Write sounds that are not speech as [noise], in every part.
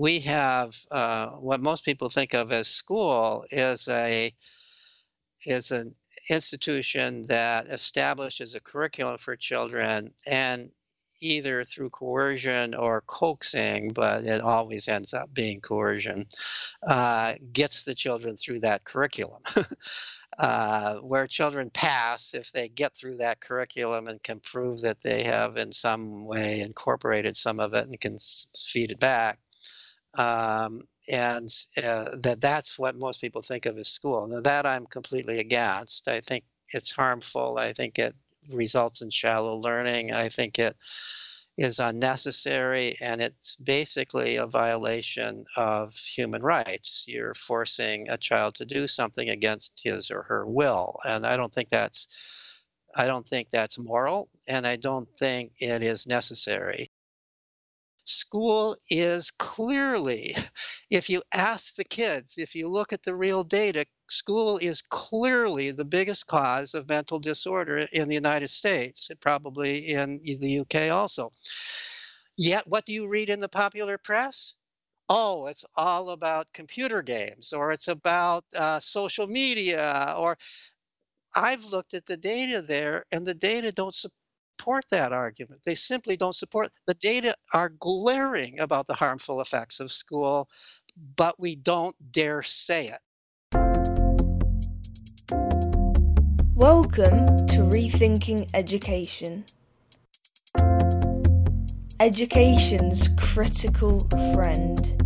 We have uh, what most people think of as school is a is an institution that establishes a curriculum for children and either through coercion or coaxing, but it always ends up being coercion, uh, gets the children through that curriculum. [laughs] uh, where children pass if they get through that curriculum and can prove that they have in some way incorporated some of it and can feed it back. Um, and uh, that that's what most people think of as school. Now that I'm completely against. I think it's harmful. I think it results in shallow learning. I think it is unnecessary and it's basically a violation of human rights. You're forcing a child to do something against his or her will. And I don't think that's I don't think that's moral and I don't think it is necessary. School is clearly, if you ask the kids, if you look at the real data, school is clearly the biggest cause of mental disorder in the United States, probably in the UK also. Yet, what do you read in the popular press? Oh, it's all about computer games or it's about uh, social media or I've looked at the data there and the data don't support that argument. They simply don't support the data are glaring about the harmful effects of school, but we don't dare say it. Welcome to Rethinking Education. Education's critical friend.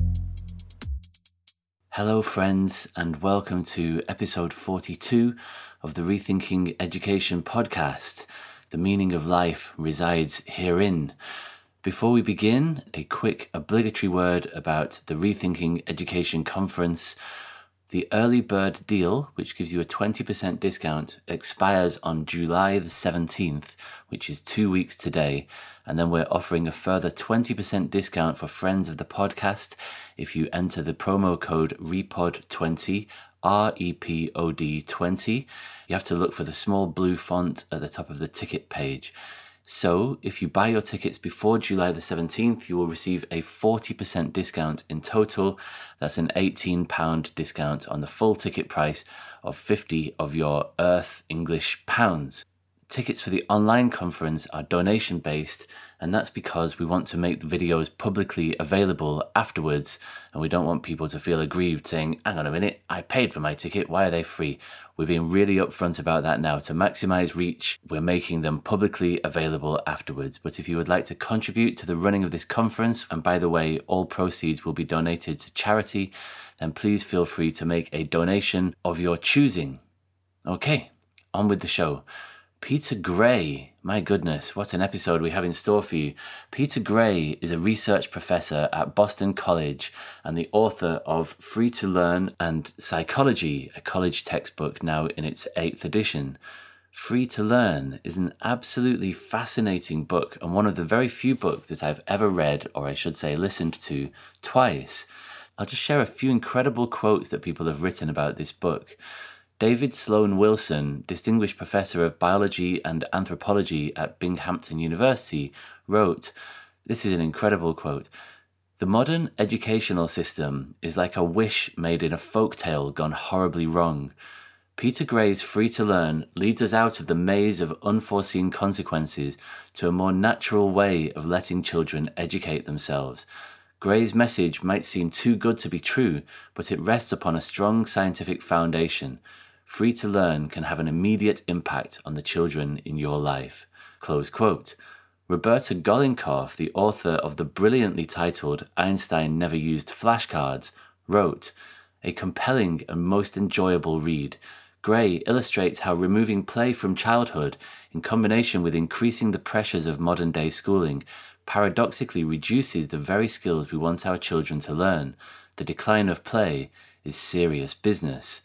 Hello, friends, and welcome to episode 42 of the Rethinking Education podcast. The meaning of life resides herein. Before we begin, a quick obligatory word about the Rethinking Education Conference the early bird deal, which gives you a 20% discount, expires on July the 17th, which is two weeks today. And then we're offering a further 20% discount for friends of the podcast if you enter the promo code REPOD20, R E P O D 20. You have to look for the small blue font at the top of the ticket page. So, if you buy your tickets before July the 17th, you will receive a 40% discount in total. That's an £18 discount on the full ticket price of 50 of your Earth English pounds. Tickets for the online conference are donation based, and that's because we want to make the videos publicly available afterwards, and we don't want people to feel aggrieved saying, Hang on a minute, I paid for my ticket, why are they free? We're being really upfront about that now. To maximize reach, we're making them publicly available afterwards. But if you would like to contribute to the running of this conference, and by the way, all proceeds will be donated to charity, then please feel free to make a donation of your choosing. Okay, on with the show. Peter Gray, my goodness, what an episode we have in store for you. Peter Gray is a research professor at Boston College and the author of Free to Learn and Psychology, a college textbook now in its eighth edition. Free to Learn is an absolutely fascinating book and one of the very few books that I've ever read, or I should say listened to, twice. I'll just share a few incredible quotes that people have written about this book. David Sloan Wilson, Distinguished Professor of Biology and Anthropology at Binghamton University, wrote This is an incredible quote. The modern educational system is like a wish made in a folk tale gone horribly wrong. Peter Gray's Free to Learn leads us out of the maze of unforeseen consequences to a more natural way of letting children educate themselves. Gray's message might seem too good to be true, but it rests upon a strong scientific foundation free to learn can have an immediate impact on the children in your life. Close quote. Roberta Golinkoff, the author of the brilliantly titled Einstein Never Used Flashcards, wrote, A compelling and most enjoyable read. Gray illustrates how removing play from childhood, in combination with increasing the pressures of modern day schooling, paradoxically reduces the very skills we want our children to learn. The decline of play is serious business.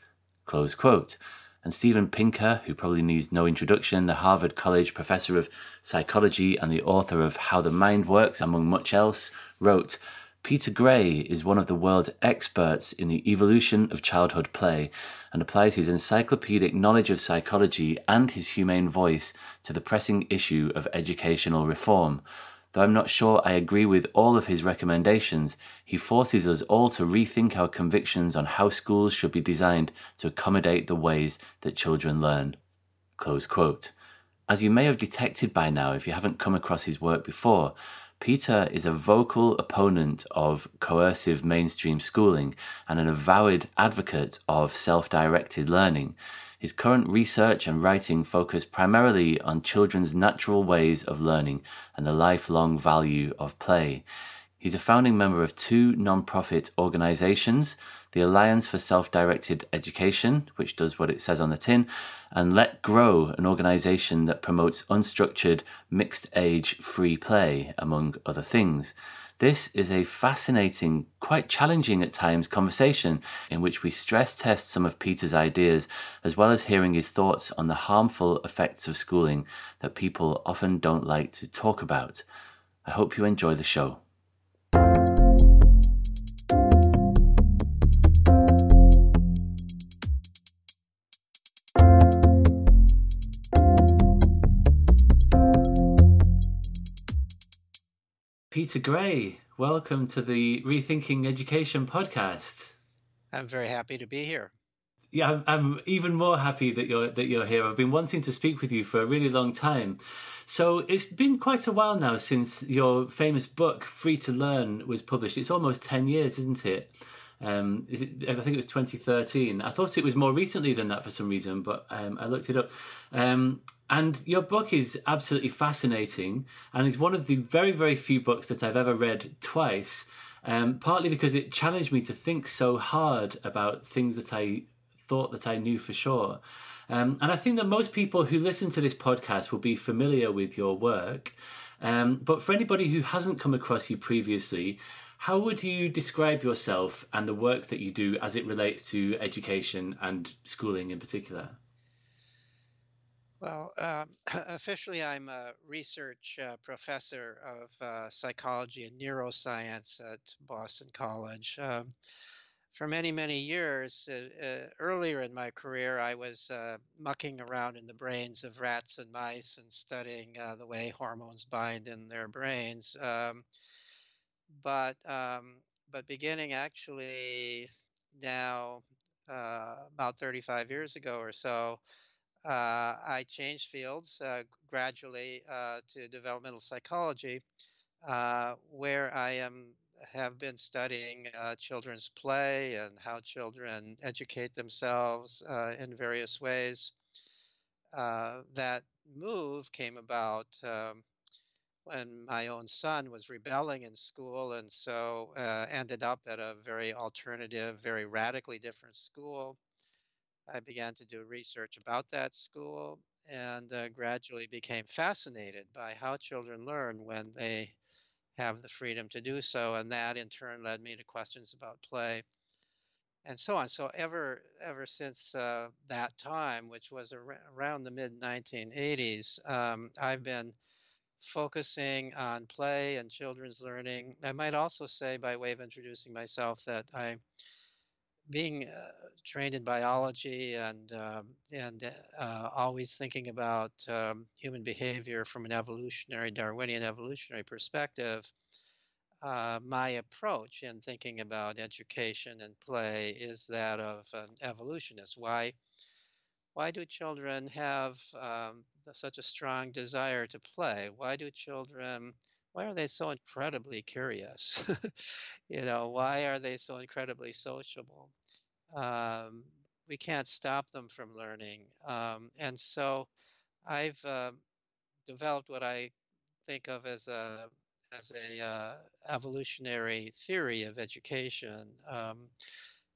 Close quote. And Steven Pinker, who probably needs no introduction, the Harvard College professor of psychology and the author of How the Mind Works, among much else, wrote Peter Gray is one of the world's experts in the evolution of childhood play and applies his encyclopedic knowledge of psychology and his humane voice to the pressing issue of educational reform. Though I'm not sure I agree with all of his recommendations, he forces us all to rethink our convictions on how schools should be designed to accommodate the ways that children learn. As you may have detected by now if you haven't come across his work before, Peter is a vocal opponent of coercive mainstream schooling and an avowed advocate of self directed learning. His current research and writing focus primarily on children's natural ways of learning and the lifelong value of play. He's a founding member of two non-profit organizations, the Alliance for Self-Directed Education, which does what it says on the tin, and Let Grow, an organization that promotes unstructured, mixed age free play, among other things. This is a fascinating, quite challenging at times conversation in which we stress test some of Peter's ideas as well as hearing his thoughts on the harmful effects of schooling that people often don't like to talk about. I hope you enjoy the show. Peter Gray, welcome to the Rethinking Education podcast. I'm very happy to be here. Yeah, I'm, I'm, even more happy that you're that you're here. I've been wanting to speak with you for a really long time. So it's been quite a while now since your famous book Free to Learn was published. It's almost ten years, isn't it? Um, is it? I think it was 2013. I thought it was more recently than that for some reason, but um, I looked it up. Um, and your book is absolutely fascinating, and is one of the very, very few books that I've ever read twice. Um, partly because it challenged me to think so hard about things that I thought that I knew for sure. Um, and I think that most people who listen to this podcast will be familiar with your work. Um, but for anybody who hasn't come across you previously, how would you describe yourself and the work that you do as it relates to education and schooling in particular? Well, uh, [laughs] officially, I'm a research uh, professor of uh, psychology and neuroscience at Boston College. Um, for many, many years, uh, uh, earlier in my career, I was uh, mucking around in the brains of rats and mice and studying the way hormones bind in their brains. Um, but um, but beginning actually now uh, about 35 years ago or so, uh, I changed fields uh, gradually uh, to developmental psychology, uh, where I am have been studying uh, children's play and how children educate themselves in various ways. that move came about um, when my own son was rebelling in school and so uh, ended up at a very alternative, very radically different school. I began to do research about that school and uh, gradually became fascinated by how children learn when they have the freedom to do so. And that in turn led me to questions about play and so on. So ever ever since uh, that time, which was ar- around the mid 1980s, um, I've been focusing on play and children's learning. I might also say, by way of introducing myself, that I, being uh, trained in biology and um, and uh, always thinking about um, human behavior from an evolutionary Darwinian evolutionary perspective, uh, my approach in thinking about education and play is that of an evolutionist. Why? Why do children have um, such a strong desire to play? Why do children, why are they so incredibly curious? [laughs] you know, why are they so incredibly sociable? Um, we can't stop them from learning. Um, and so I've uh, developed what I think of as a as a uh, evolutionary theory of education. Um,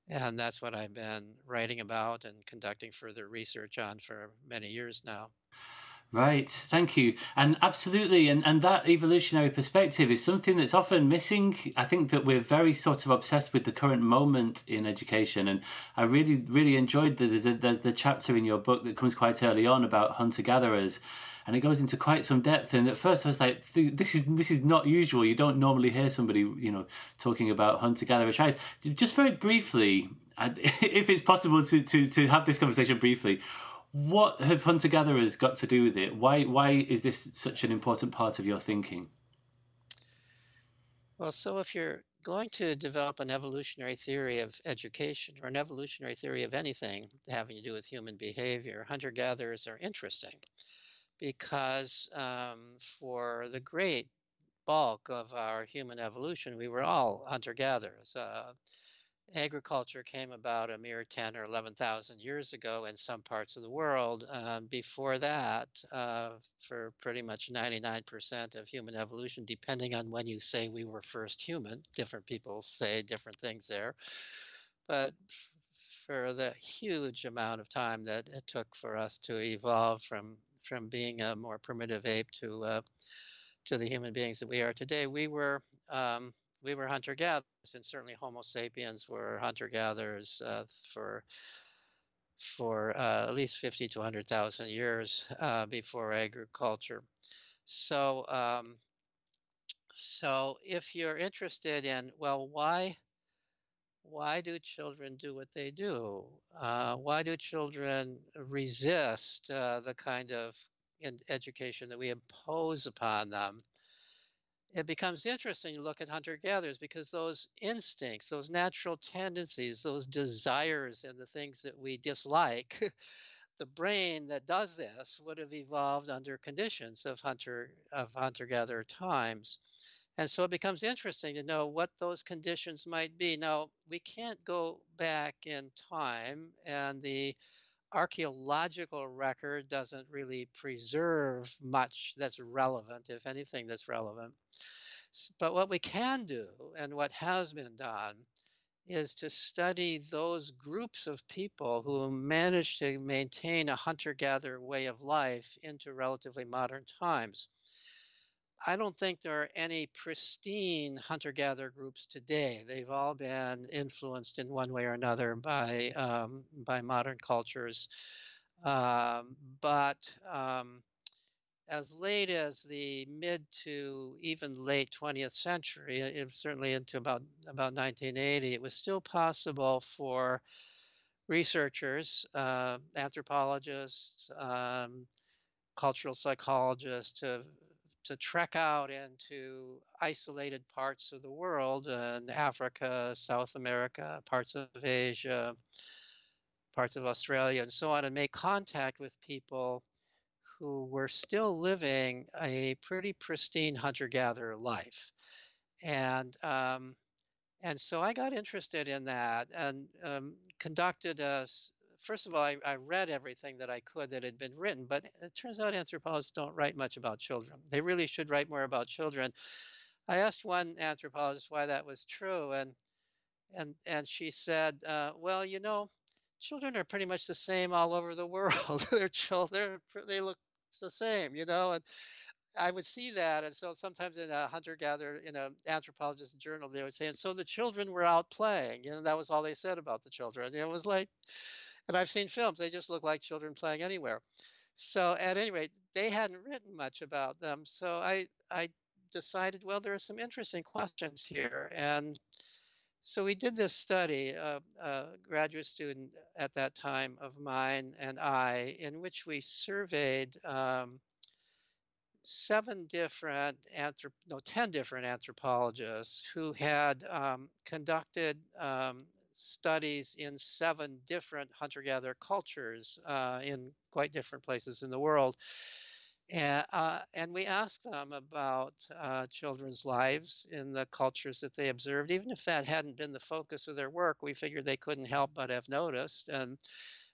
and that's what I've been writing about and conducting further research on for many years now. Right, thank you. And absolutely, and, and that evolutionary perspective is something that's often missing. I think that we're very sort of obsessed with the current moment in education. And I really, really enjoyed that there's, a, there's the chapter in your book that comes quite early on about hunter gatherers. And it goes into quite some depth. And at first, I was like, "This is this is not usual. You don't normally hear somebody, you know, talking about hunter-gatherer tribes." Just very briefly, [laughs] if it's possible to, to, to have this conversation briefly, what have hunter gatherers got to do with it? Why why is this such an important part of your thinking? Well, so if you're going to develop an evolutionary theory of education or an evolutionary theory of anything having to do with human behavior, hunter gatherers are interesting because um, for the great bulk of our human evolution, we were all hunter gatherers. Uh, agriculture came about a mere 10 or 11,000 years ago in some parts of the world. Uh, before that, uh, for pretty much 99% of human evolution, depending on when you say we were first human, different people say different things there. But for the huge amount of time that it took for us to evolve from from being a more primitive ape to uh, to the human beings that we are today, we were um, we were hunter gatherers, and certainly Homo sapiens were hunter gatherers uh, for for uh, at least 50 to 100,000 years uh, before agriculture. So, um, so if you're interested in, well, why why do children do what they do? Uh, why do children resist uh, the kind of education that we impose upon them? It becomes interesting to look at hunter gatherers because those instincts, those natural tendencies, those desires, and the things that we dislike, [laughs] the brain that does this would have evolved under conditions of hunter of hunter gatherer times. And so it becomes interesting to know what those conditions might be. Now, we can't go back in time, and the archaeological record doesn't really preserve much that's relevant, if anything that's relevant. But what we can do, and what has been done, is to study those groups of people who managed to maintain a hunter gatherer way of life into relatively modern times. I don't think there are any pristine hunter gatherer groups today. They've all been influenced in one way or another by, um, by modern cultures. Um, but um, as late as the mid to even late 20th century, it certainly into about about 1980, it was still possible for researchers, uh, anthropologists, um, cultural psychologists to to trek out into isolated parts of the world, uh, in Africa, South America, parts of Asia, parts of Australia, and so on, and make contact with people who were still living a pretty pristine hunter-gatherer life, and um, and so I got interested in that and um, conducted a. First of all, I, I, read everything that I could that had been written, but it turns out anthropologists don't write much about children. They really should write more about children. I asked one anthropologist why that was true, and and and she said, uh, "Well, you know, children are pretty much the same all over the world. [laughs] they're children, they look the same, you know, and I would see that. And so sometimes in a hunter gatherer, in an anthropologist journal, they would say, and so the children were out playing, you know, that was all they said about the children. It was like, and I've seen films, they just look like children playing anywhere. So at any rate, they hadn't written much about them. So I, I decided, well, there are some interesting questions here. And so we did this study, uh, a graduate student at that time of mine and I, in which we surveyed um, seven different anthrop- no, ten different anthropologists who had um, conducted um, studies in seven different hunter-gatherer cultures uh, in quite different places in the world. And, uh, and we asked them about uh, children's lives in the cultures that they observed. Even if that hadn't been the focus of their work, we figured they couldn't help but have noticed. And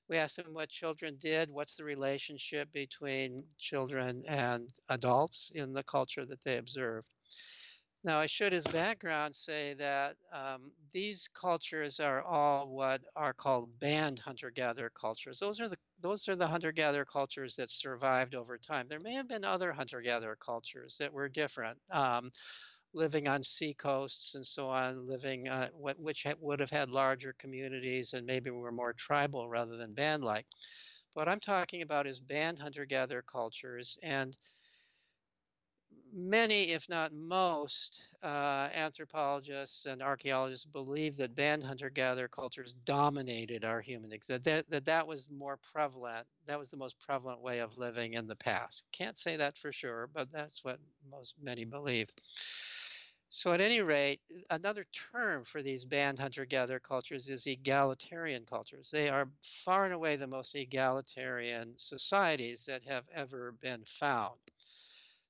we asked them what children did, what's the relationship between children and adults in the culture that they observed. Now, I should, as background, say that um, these cultures are all what are called band hunter-gatherer cultures. Those are the those are the hunter-gatherer cultures that survived over time. There may have been other hunter-gatherer cultures that were different, um, living on sea coasts and so on, living uh, which would have had larger communities and maybe were more tribal rather than band-like. What I'm talking about is band hunter-gatherer cultures and many, if not most, uh, anthropologists and archaeologists believe that band hunter-gatherer cultures dominated our human existence. That, that that was more prevalent. That was the most prevalent way of living in the past. Can't say that for sure, but that's what most many believe. So, at any rate, another term for these band hunter gatherer cultures is egalitarian cultures. They are far and away the most egalitarian societies that have ever been found.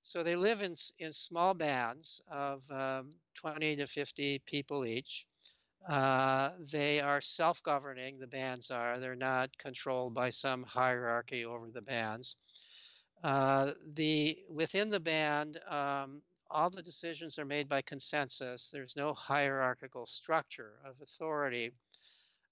So, they live in, in small bands of um, 20 to 50 people each. Uh, they are self governing, the bands are. They're not controlled by some hierarchy over the bands. Uh, the within the band, um, all the decisions are made by consensus. There's no hierarchical structure of authority.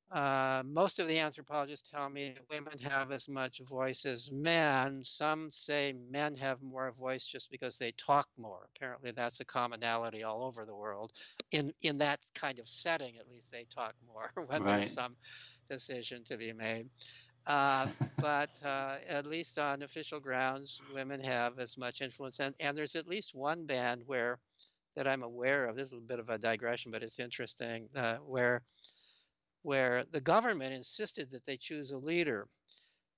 Uh, most of the anthropologists tell me that women have as much voice as men. Some say men have more voice just because they talk more. Apparently, that's a commonality all over the world. In in that kind of setting, at least they talk more [laughs] when right. there's some decision to be made. Uh, but uh, at least on official grounds, women have as much influence. And, and there's at least one band where that I'm aware of. This is a bit of a digression, but it's interesting. Uh, where where the government insisted that they choose a leader.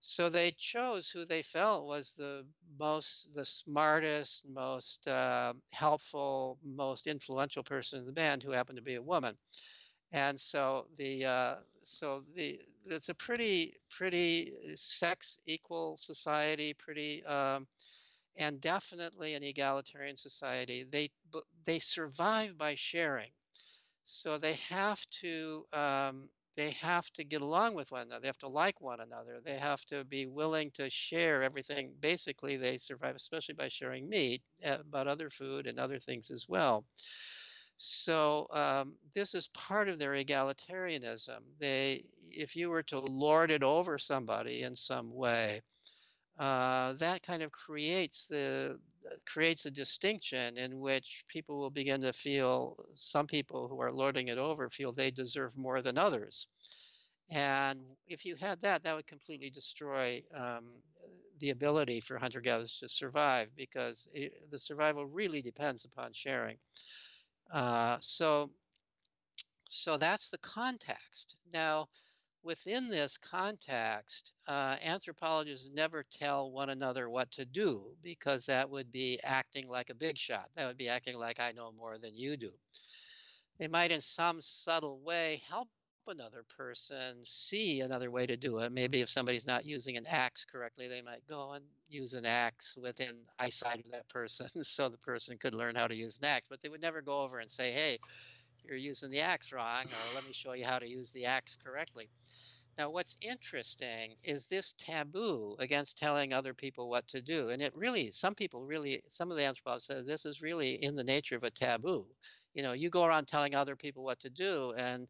So they chose who they felt was the most, the smartest, most uh, helpful, most influential person in the band, who happened to be a woman and so the uh, so the it's a pretty pretty sex equal society, pretty um, and definitely an egalitarian society. They they survive by sharing, so they have to. Um, they have to get along with one another. They have to like one another. They have to be willing to share everything. Basically, they survive especially by sharing meat, uh, but other food and other things as well. So um, this is part of their egalitarianism. They, if you were to lord it over somebody in some way, uh, that kind of creates the creates a distinction in which people will begin to feel some people who are lording it over feel they deserve more than others. And if you had that, that would completely destroy um, the ability for hunter gatherers to survive because it, the survival really depends upon sharing. Uh, so, so that's the context. Now, within this context, uh, anthropologists never tell one another what to do because that would be acting like a big shot. That would be acting like I know more than you do. They might, in some subtle way, help another person see another way to do it. Maybe if somebody's not using an axe correctly, they might go and use an axe within eyesight of that person [laughs] so the person could learn how to use an axe. But they would never go over and say, hey, you're using the axe wrong, or let me show you how to use the axe correctly. Now, what's interesting is this taboo against telling other people what to do. And it really, some people really, some of the anthropologists said this is really in the nature of a taboo. You know, you go around telling other people what to do, and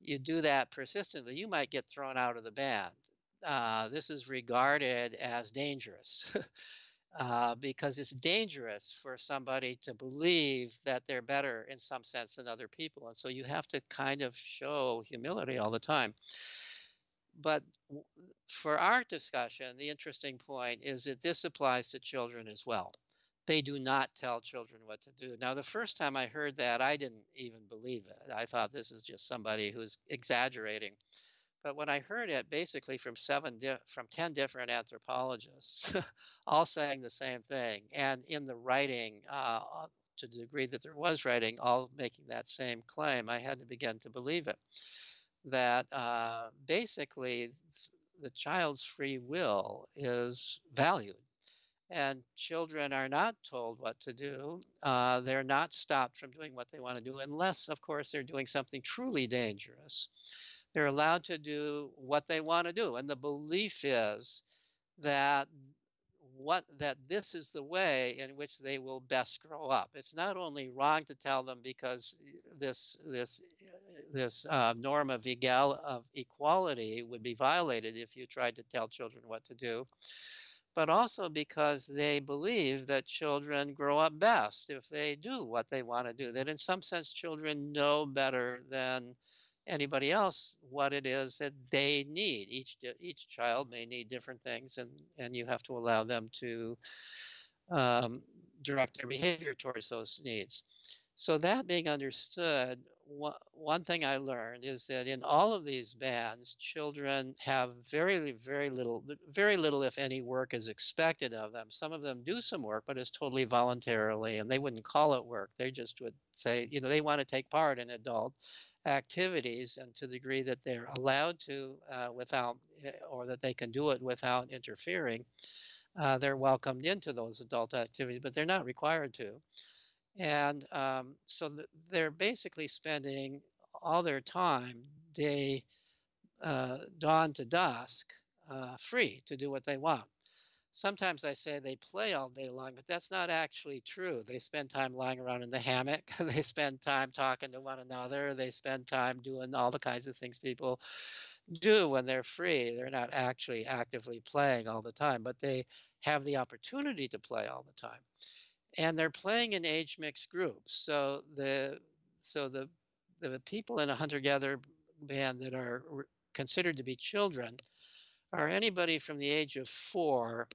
you do that persistently, you might get thrown out of the band. Uh, this is regarded as dangerous [laughs] uh, because it's dangerous for somebody to believe that they're better in some sense than other people. And so you have to kind of show humility all the time. But for our discussion, the interesting point is that this applies to children as well they do not tell children what to do. Now, the first time I heard that, I didn't even believe it. I thought this is just somebody who's exaggerating. But when I heard it, basically from seven, di- from ten different anthropologists, [laughs] all saying the same thing, and in the writing, uh, to the degree that there was writing, all making that same claim, I had to begin to believe it. That uh, basically, the child's free will is valued and children are not told what to do. Uh, they're not stopped from doing what they want to do, unless, of course, they're doing something truly dangerous. They're allowed to do what they want to do, and the belief is that what that this is the way in which they will best grow up. It's not only wrong to tell them because this this this uh, norm of egal of equality would be violated if you tried to tell children what to do but also because they believe that children grow up best if they do what they want to do. That in some sense, children know better than anybody else what it is that they need. Each each child may need different things, and and you have to allow them to um, direct their behavior towards those needs. So that being understood, one thing I learned is that in all of these bands, children have very, very little, very little, if any, work is expected of them. Some of them do some work, but it's totally voluntarily, and they wouldn't call it work. They just would say, you know, they want to take part in adult activities, and to the degree that they're allowed to, uh, without, eh, or that they can do it without interfering, uh, they're welcomed into those adult activities, but they're not required to. And um, so they're basically spending all their time, day, uh, dawn to dusk, uh, free to do what they want. Sometimes I say they play all day long, but that's not actually true. They spend time lying around in the hammock. [laughs] they spend time talking to one another. They spend time doing all the kinds of things people do when they're free. They're not actually actively playing all the time, but they have the opportunity to play all the time and they're playing in age mixed groups. So the so the the people in a hunter gatherer band that are considered to be children are anybody from the age of four,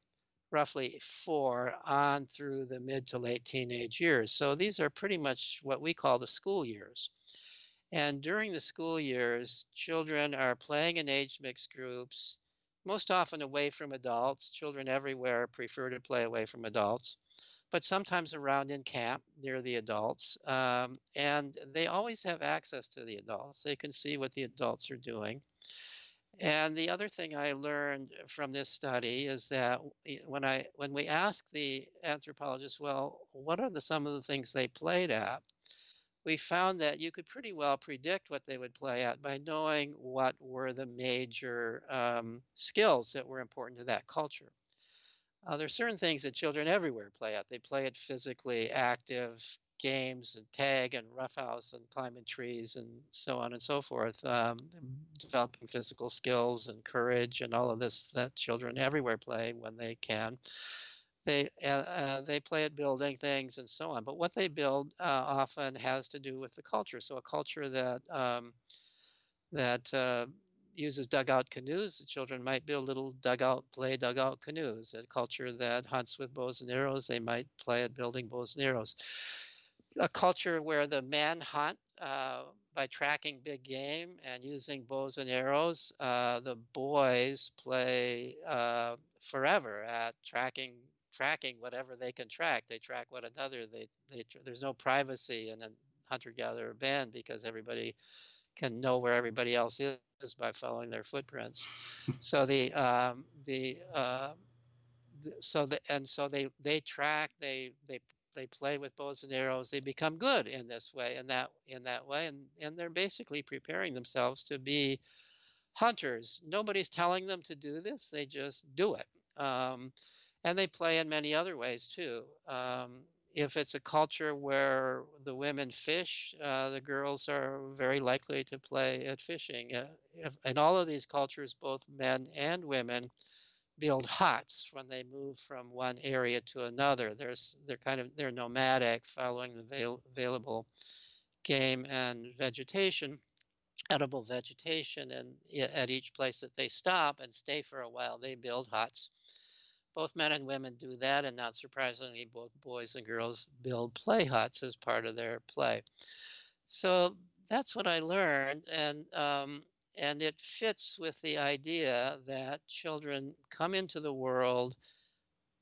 roughly four, on through the mid to late teenage years. So these are pretty much what we call the school years. And during the school years, children are playing in age mixed groups, most often away from adults. Children everywhere prefer to play away from adults but sometimes around in camp near the adults. Um, and they always have access to the adults. They can see what the adults are doing. And the other thing I learned from this study is that when I when we asked the anthropologists, well, what are the some of the things they played at? We found that you could pretty well predict what they would play at by knowing what were the major um, skills that were important to that culture. Uh, there are certain things that children everywhere play at. They play at physically active games and tag and roughhouse and climbing trees and so on and so forth, um, developing physical skills and courage and all of this that children everywhere play when they can. They uh, uh, they play at building things and so on. But what they build uh, often has to do with the culture. So a culture that um, that uh, uses dugout canoes, the children might build little dugout, play dugout canoes. A culture that hunts with bows and arrows, they might play at building bows and arrows. A culture where the men hunt uh, by tracking big game and using bows and arrows, uh, the boys play uh, forever at tracking tracking whatever they can track. They track one another. They, they there's no privacy in a hunter-gatherer band because everybody can know where everybody else is by following their footprints. so the um, the, uh, so the and so they they track they they they play with bows and arrows they become good in this way and that in that way and and they're basically preparing themselves to be hunters. Nobody's telling them to do this they just do it. Um, and they play in many other ways too. Um, if it's a culture where the women fish, uh, the girls are very likely to play at fishing. Uh, if, in all of these cultures, both men and women build huts when they move from one area to another. There's, they're kind of they're nomadic, following the avail- available game and vegetation, edible vegetation, and at each place that they stop and stay for a while, they build huts both men and women do that, and not surprisingly, both boys and girls build play huts as part of their play. So that's what I learned, and um, and it fits with the idea that children come into the world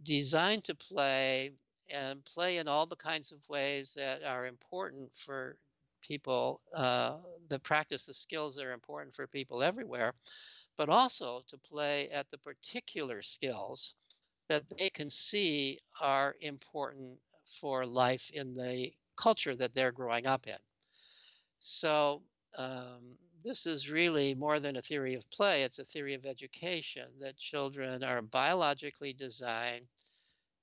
designed to play and play in all the kinds of ways that are important for people uh, practice the skills that are important for people everywhere, but also to play at the particular skills that they can see are important for life in the culture that they're growing up in. So, um, this is really more than a theory of play, it's a theory of education that children are biologically designed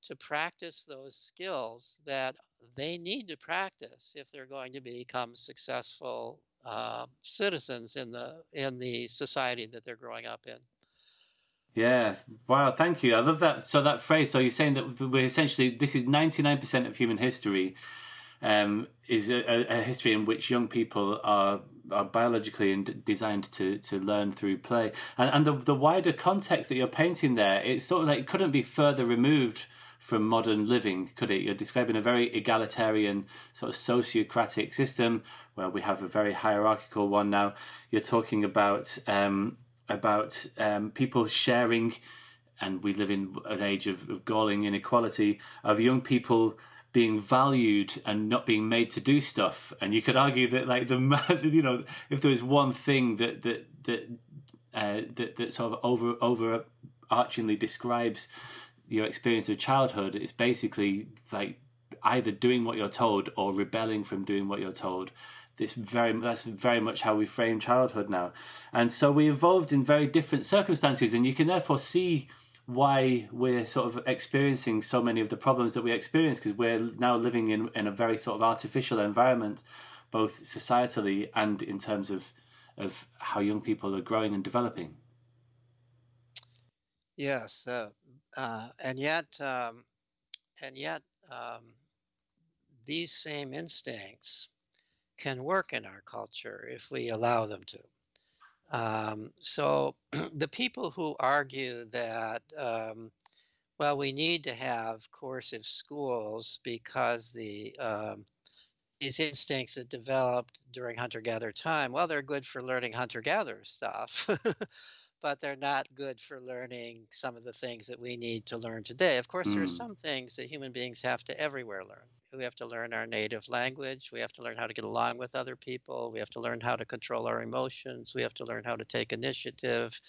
to practice those skills that they need to practice if they're going to become successful uh, citizens in the in the society that they're growing up in. Yeah, wow, thank you. I love that. So that phrase. So you're saying that we're essentially this is ninety nine percent of human history, um, is a, a, history in which young people are are biologically and designed to to learn through play, and and the the wider context that you're painting there, it's sort of like it couldn't be further removed from modern living, could it? You're describing a very egalitarian, sort of sociocratic system where we have a very hierarchical one now. You're talking about um, about um, people sharing, and we live in an age of, of galling inequality of young people being valued and not being made to do stuff. And you could argue that, like the [laughs] you know, if there was one thing that that that uh, that, that sort of over overarchingly describes your experience of childhood, it's basically like either doing what you're told or rebelling from doing what you're told. This very that's very much how we frame childhood now, and so we evolved in very different circumstances, and you can therefore see why we're sort of experiencing so many of the problems that we experience because we're now living in, in a very sort of artificial environment, both societally and in terms of of how young people are growing and developing. Yes, uh, uh, and yet, um, and yet, um, these same instincts can work in our culture if we allow them to. Um, so [clears throat] the people who argue that, um, well, we need to have coercive schools because the um, these instincts that developed during hunter-gatherer time, well, they're good for learning hunter-gatherer stuff, [laughs] but they're not good for learning some of the things that we need to learn today. Of course, mm. there are hmm. some things that human beings have to everywhere learn. We have to learn our native language. We have to learn how to get along with other people. We have to learn how to control our emotions. We have to learn how to take initiative.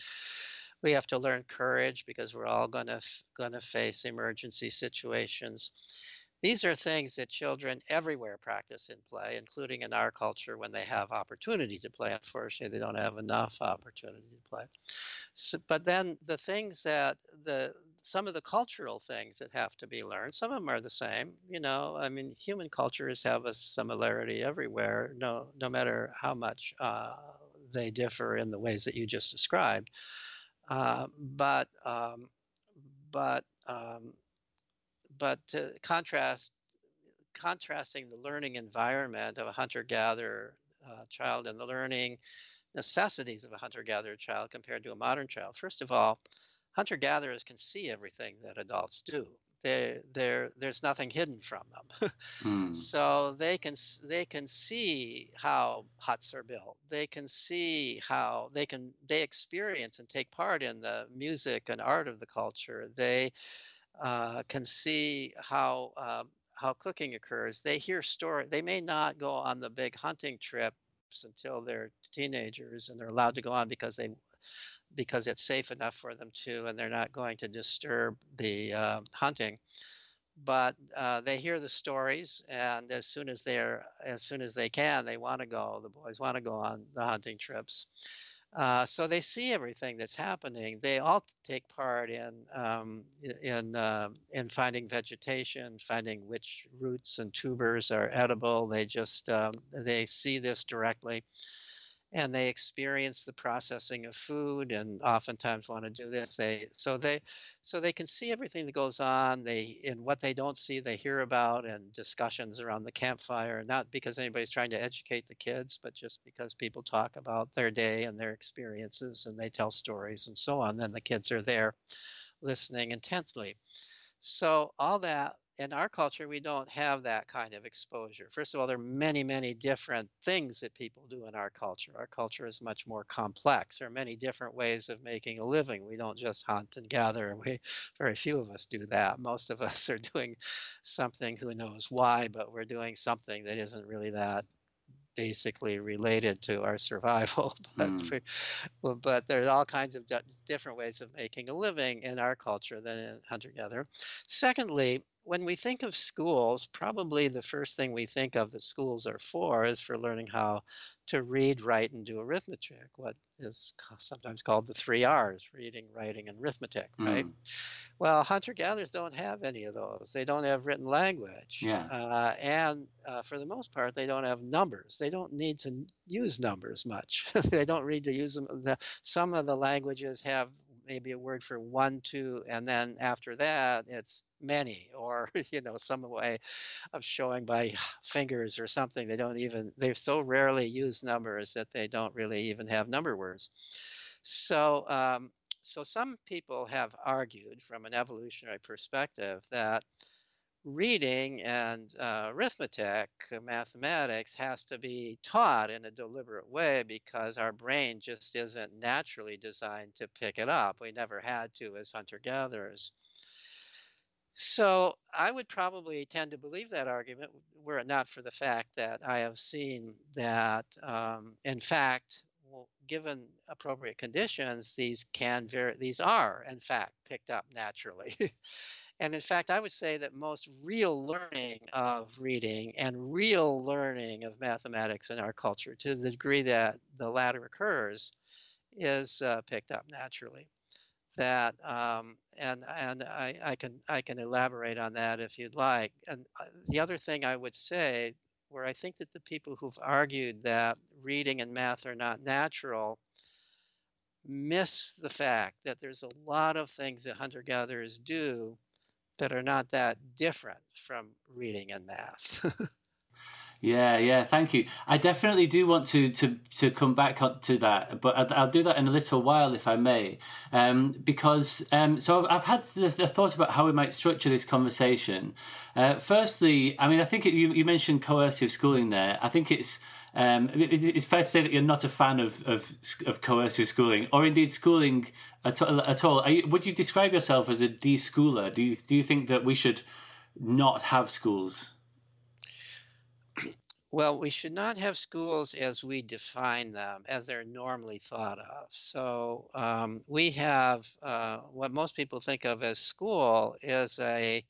We have to learn courage because we're all going to going to face emergency situations. These are things that children everywhere practice in play, including in our culture when they have opportunity to play. Unfortunately, they don't have enough opportunity to play. So, but then the things that the some of the cultural things that have to be learned, some of them are the same. You know, I mean, human cultures have a similarity everywhere, no, no matter how much uh, they differ in the ways that you just described. Uh, but um, but um, but to contrast contrasting the learning environment of a hunter-gatherer uh, child and the learning necessities of a hunter-gatherer child compared to a modern child. First of all, hunter-gatherers can see everything that adults do. They, there's nothing hidden from them. [laughs] mm. So they can they can see how huts are built. They can see how they can they experience and take part in the music and art of the culture. They uh, can see how uh, how cooking occurs. They hear story. They may not go on the big hunting trips until they're teenagers and they're allowed to go on because they because it's safe enough for them to, and they're not going to disturb the uh, hunting. But uh, they hear the stories, and as soon as they're as soon as they can, they want to go. The boys want to go on the hunting trips. Uh, so they see everything that's happening. They all take part in um, in uh, in finding vegetation, finding which roots and tubers are edible. They just um, they see this directly, and they experience the processing of food and oftentimes want to do this. They so they so they can see everything that goes on. They in what they don't see they hear about and discussions around the campfire not because anybody's trying to educate the kids but just because people talk about their day and their experiences and they tell stories and so on then the kids are there listening intensely. So all that in our culture, we don't have that kind of exposure. First of all, there are many, many different things that people do in our culture. Our culture is much more complex. There are many different ways of making a living. We don't just hunt and gather. [laughs] We, very few of us do that. Most of us are doing something, who knows why, but we're doing something that isn't really that basically related to our survival. [laughs] but, mm. but there's all kinds of different ways of making a living in our culture than in hunter-gatherer. Secondly, when we think of schools, probably the first thing we think of that schools are for is for learning how to read, write, and do arithmetic, what is sometimes called the three R's reading, writing, and arithmetic, right? Mm. Well, hunter gatherers don't have any of those. They don't have written language. Yeah. Uh, and uh, for the most part, they don't have numbers. They don't need to use numbers much. [laughs] they don't need to use them. The, some of the languages have maybe a word for one, two, and then after that it's many, or [laughs] you know some way of showing by [sighs] fingers or something. They don't even they so rarely use numbers that they don't really even have number words. So um, so some people have argued from an evolutionary perspective that reading and uh, arithmetic, uh, mathematics, has to be taught in a deliberate way because our brain just isn't naturally designed to pick it up. We never had to as hunter gatherers. So I would probably tend to believe that argument were it not for the fact that I have seen that, um, in fact, given appropriate conditions, these can vary, these are in fact picked up naturally. [laughs] And in fact, I would say that most real learning of reading and real learning of mathematics in our culture, to the degree that the latter occurs, is uh, picked up naturally. That um, and and I, I can I can elaborate on that if you'd like. And uh, the other thing I would say, where I think that the people who've argued that reading and math are not natural, miss the fact that there's a lot of things that hunter gatherers do that are not that different from reading and math. [laughs] yeah, yeah, thank you. I definitely do want to to to come back up to that, but I'll do that in a little while if I may, um, because um, so I've, I've had the, thought about how we might structure this conversation. Uh, firstly, I mean, I think it, you, you mentioned coercive schooling there. I think it's um, it's fair to say that you're not a fan of, of, of coercive schooling, or indeed schooling at, at all. You, would you describe yourself as a deschooler? Do you, do you think that we should not have schools? Well, we should not have schools as we define them, as they're normally thought of. So um, we have uh, what most people think of as school is a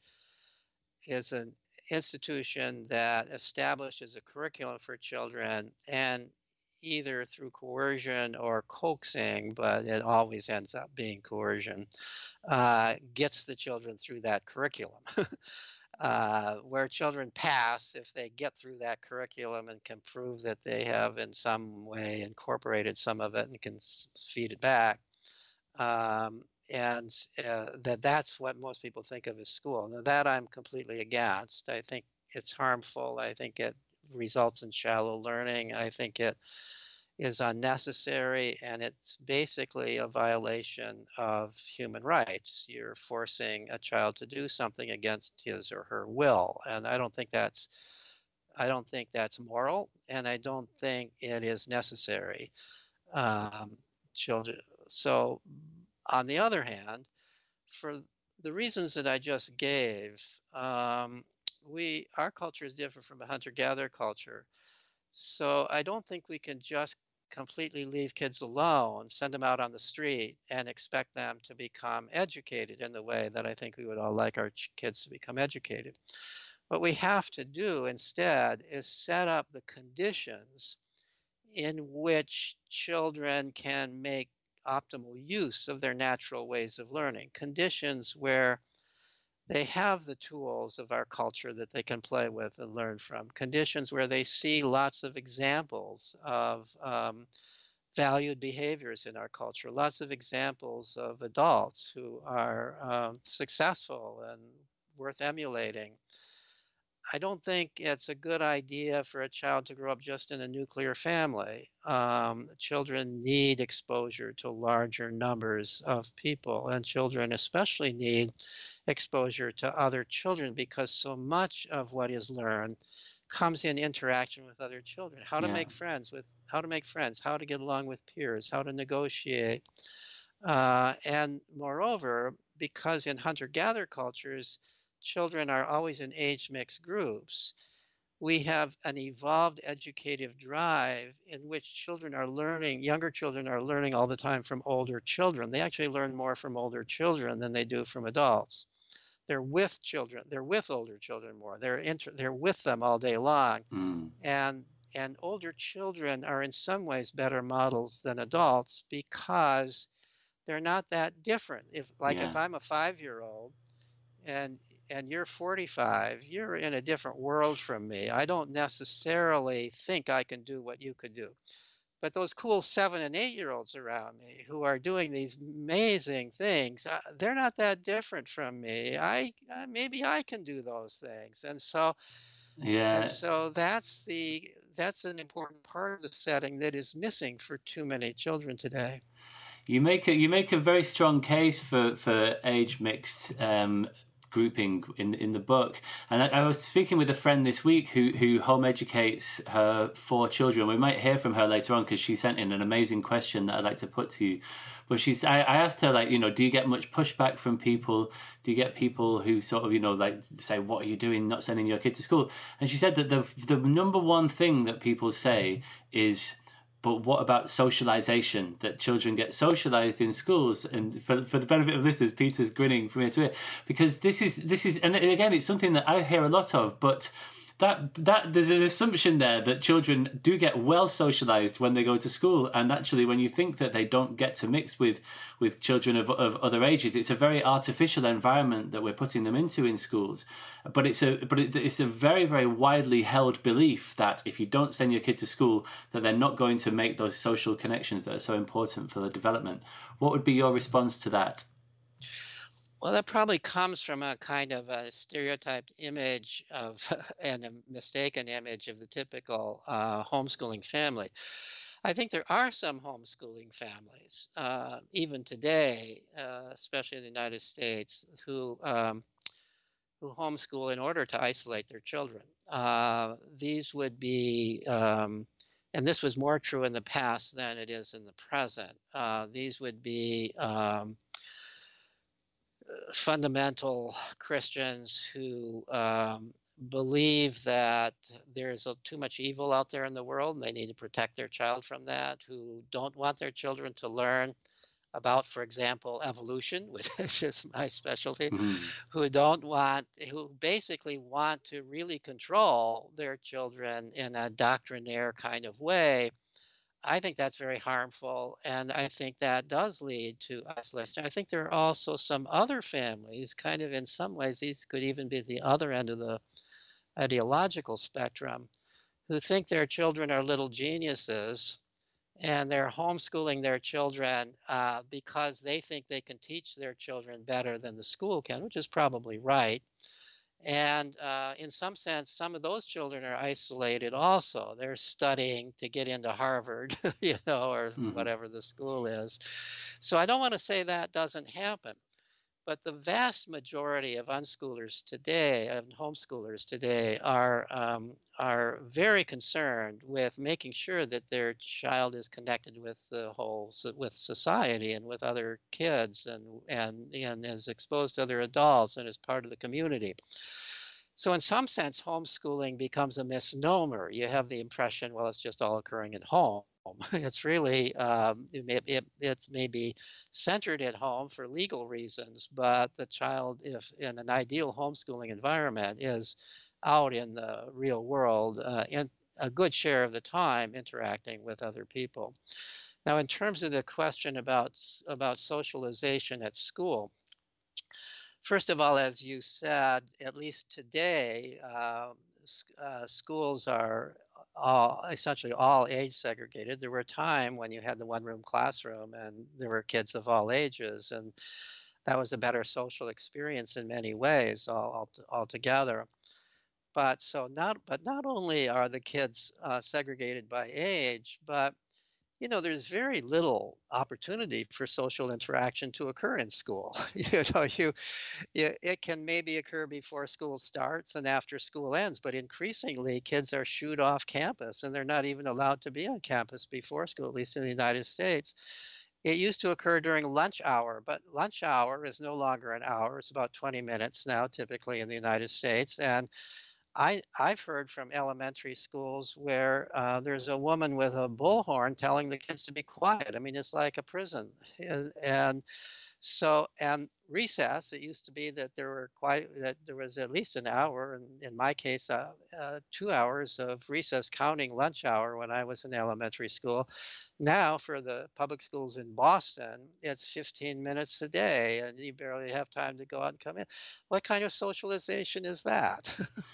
is an institution that establishes a curriculum for children and either through coercion or coaxing, but it always ends up being coercion, uh, gets the children through that curriculum. [laughs] uh, where children pass if they get through that curriculum and can prove that they have in some way incorporated some of it and can feed it back. Um, and uh, that that's what most people think of as school. Now that I'm completely against. I think it's harmful. I think it results in shallow learning. I think it is unnecessary and it's basically a violation of human rights. You're forcing a child to do something against his or her will, and I don't think that's I don't think that's moral, and I don't think it is necessary. Um, children. So on the other hand, for the reasons that I just gave, um, we our culture is different from a hunter-gatherer culture. So I don't think we can just completely leave kids alone, send them out on the street, and expect them to become educated in the way that I think we would all like our kids to become educated. What we have to do instead is set up the conditions in which children can make optimal use of their natural ways of learning, conditions where they have the tools of our culture that they can play with and learn from, conditions where they see lots of examples of um, valued behaviors in our culture, lots of examples of adults who are um, successful and worth emulating. I don't think it's a good idea for a child to grow up just in a nuclear family. Um, children need exposure to larger numbers of people, and children especially need exposure to other children because so much of what is learned comes in interaction with other children how to yeah. make friends with how to make friends how to get along with peers how to negotiate uh, and moreover because in hunter-gatherer cultures children are always in age mixed groups, we have an evolved educative drive in which children are learning, younger children are learning all the time from older children. They actually learn more from older children than they do from adults. They're with children, they're with older children more. They're inter, they're with them all day long. Mm. And and older children are in some ways better models than adults because they're not that different. If like yeah. if I'm a 5-year-old and and you're 45, you're in a different world from me. I don't necessarily think I can do what you could do. But those cool seven and eight year olds around me who are doing these amazing things, uh, they're not that different from me. I uh, maybe I can do those things, and so yeah. And so that's the that's an important part of the setting that is missing for too many children today. You make a you make a very strong case for for age mixed um, grouping in in the book. And I, I, was speaking with a friend this week who who home educates her four children. We might hear from her later on because she sent in an amazing question that I'd like to put to you. But she's I, I asked her like you know do you get much pushback from people? Do you get people who sort of you know like say what are you doing not sending your kid to school? And she said that the the number one thing that people say is but what about socialization? That children get socialized in schools, and for for the benefit of listeners, Peter's grinning from ear to ear because this is this is, and again, it's something that I hear a lot of, but that that there's an assumption there that children do get well socialized when they go to school. And actually when you think that they don't get to mix with with children of, of other ages it's a very artificial environment that we're putting them into in schools. But it's a but it's a very very widely held belief that if you don't send your kid to school that they're not going to make those social connections that are so important for the development. What would be your response to that well, that probably comes from a kind of a stereotyped image of [laughs] and a mistaken image of the typical uh, homeschooling family. I think there are some homeschooling families, uh, even today, uh, especially in the United States, who um, who homeschool in order to isolate their children. Uh, these would be, um, and this was more true in the past than it is in the present. Uh, these would be um, fundamental Christians who um, believe that there's a, too much evil out there in the world and they need to protect their child from that, who don't want their children to learn about, for example, evolution, [laughs] which is my specialty, mm-hmm. who don't want, who basically want to really control their children in a doctrinaire kind of way I think that's very harmful, and I think that does lead to isolation. I think there are also some other families, kind of in some ways, these could even be the other end of the ideological spectrum, who think their children are little geniuses and they're homeschooling their children uh, because they think they can teach their children better than the school can, which is probably right. And uh, in some sense, some of those children are isolated also. They're studying to get into Harvard, [laughs] you know, or mm-hmm. whatever the school is. So I don't want to say that doesn't happen. But the vast majority of unschoolers today, of homeschoolers today, are um, are very concerned with making sure that their child is connected with the whole with society and with other kids and and and is exposed to other adults and is part of the community. So, in some sense, homeschooling becomes a misnomer. You have the impression, well, it's just all occurring at home. [laughs] It's really, um, it, may, it, it may be centered at home for legal reasons, but the child, if in an ideal homeschooling environment, is out in the real world uh, in a good share of the time interacting with other people. Now, in terms of the question about about socialization at school, first of all, as you said, at least today, uh, uh, schools are all essentially all age segregated. There were a time when you had the one room classroom and there were kids of all ages, and that was a better social experience in many ways all, altogether. But so not but not only are the kids uh, segregated by age, but you know, there's very little opportunity for social interaction to occur in school. [laughs] you know, you, it can maybe occur before school starts and after school ends, but increasingly kids are shooed off campus and they're not even allowed to be on campus before school, at least in the United States. It used to occur during lunch hour, but lunch hour is no longer an hour. It's about 20 minutes now, typically in the United States. And I, I've heard from elementary schools where uh, there's a woman with a bullhorn telling the kids to be quiet. I mean, it's like a prison. And so, and recess, it used to be that there were quite, that there was at least an hour, and in my case, uh, uh, two hours of recess counting lunch hour when I was in elementary school. Now, for the public schools in Boston, it's 15 minutes a day, and you barely have time to go out and come in. What kind of socialization is that? [laughs]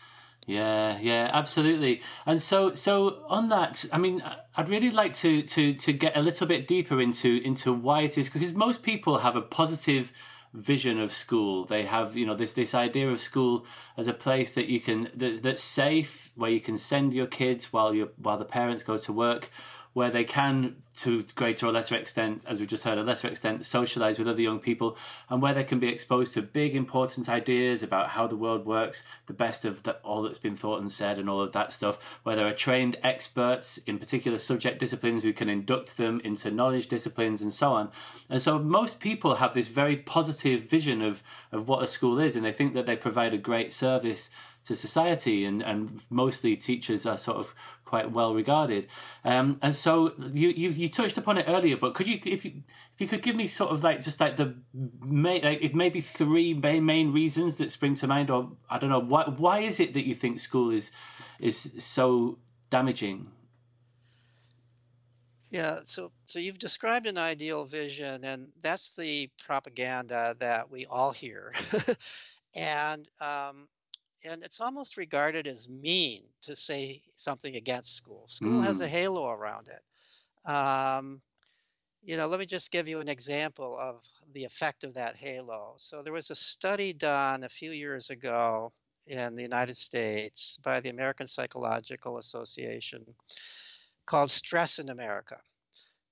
Yeah, yeah, absolutely. And so, so on that, I mean, I'd really like to to to get a little bit deeper into into why it is because most people have a positive vision of school. They have, you know, this this idea of school as a place that you can that, that's safe, where you can send your kids while you while the parents go to work, where they can, to greater or lesser extent, as we just heard, a lesser extent, socialize with other young people, and where they can be exposed to big, important ideas about how the world works, the best of the, all that's been thought and said, and all of that stuff, where there are trained experts in particular subject disciplines who can induct them into knowledge disciplines and so on. And so most people have this very positive vision of, of what a school is, and they think that they provide a great service to society, and, and mostly teachers are sort of quite well regarded. Um, and so you, you you touched upon it earlier, but could you if you if you could give me sort of like just like the main like maybe three main main reasons that spring to mind, or I don't know why why is it that you think school is is so damaging? Yeah, so so you've described an ideal vision, and that's the propaganda that we all hear. [laughs] and um, and it's almost regarded as mean to say something against school. School mm. has a mm. halo around it. Um, you know, let me just give you an example of the effect of that halo. So there was a study done a few years ago in the United States by the American Psychological Association called Stress in America.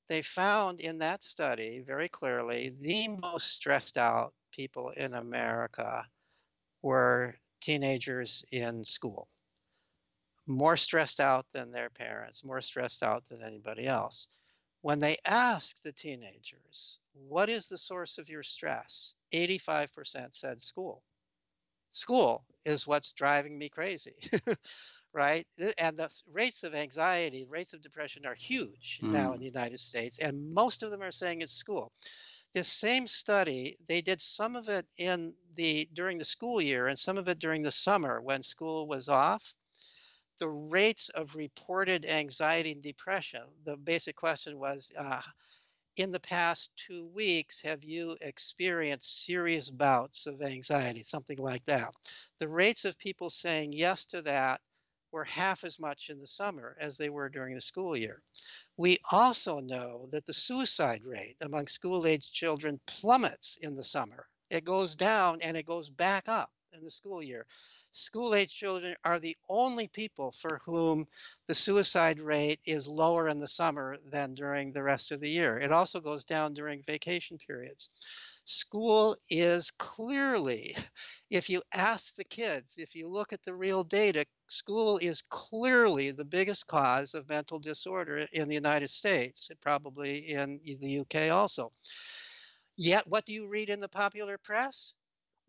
They found in that study very clearly the most stressed out people in America were teenagers in school, more stressed out than their parents, more stressed out than anybody else. When they asked the teenagers, What is the source of your stress? 85% said school. School is what's driving me crazy, [laughs] right? And the rates of anxiety, rates of depression are huge mm. now in the United States, and most of them are saying it's school this same study, they did some of it in the during the school year and some of it during the summer when school was off. The rates of reported anxiety and depression. The basic question was, uh, in the past two weeks, have you experienced serious bouts of anxiety, something like that? The rates of people saying yes to that were half as much in the summer as they were during the school year. We also know that the suicide rate among school age children plummets in the summer. It goes down and it goes back up in the school year. School age children are the only people for whom the suicide rate is lower in the summer than during the rest of the year. It also goes down during vacation periods. School is clearly, if you ask the kids, if you look at the real data, school is clearly the biggest cause of mental disorder in the United States, probably in the UK also. Yet, what do you read in the popular press?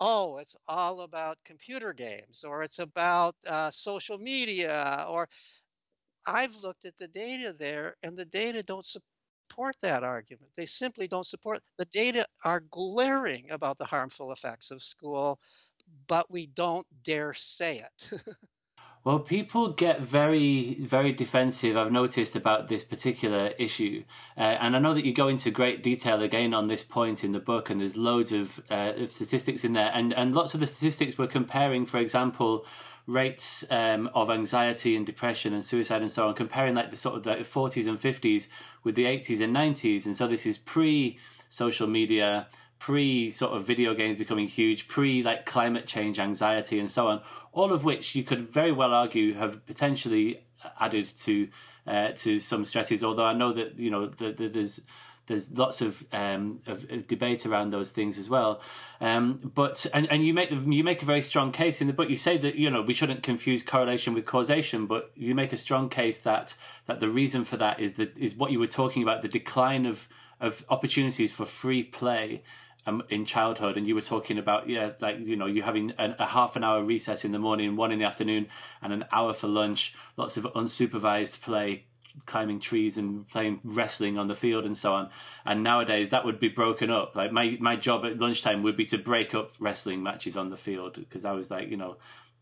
Oh, it's all about computer games, or it's about uh, social media, or I've looked at the data there, and the data don't support that argument. They simply don't support. The data are glaring about the harmful effects of school, but we don't dare say it. [laughs] well, people get very, very defensive, I've noticed, about this particular issue. Uh, and I know that you go into great detail again on this point in the book, and there's loads of, uh, of statistics in there. And, and lots of the statistics were comparing, for example, rates um, of anxiety and depression and suicide and so on, comparing like the sort of the 40s and 50s with the 80s and 90s. And so this is pre social media, pre sort of video games becoming huge, pre like climate change anxiety and so on, all of which you could very well argue have potentially added to uh, to some stresses. Although I know that you know the, the, there's there's lots of, um, of, of, debate around those things as well. Um, but and, and you make you make a very strong case in the book. You say that you know we shouldn't confuse correlation with causation, but you make a strong case that that the reason for that is that is what you were talking about the decline of of opportunities for free play um, in childhood, and you were talking about yeah, like you know, you having a, a, half an hour recess in the morning, one in the afternoon, and an hour for lunch. Lots of unsupervised play, climbing trees and playing wrestling on the field and so on. And nowadays that would be broken up. Like my my job at lunchtime would be to break up wrestling matches on the field because I was like you know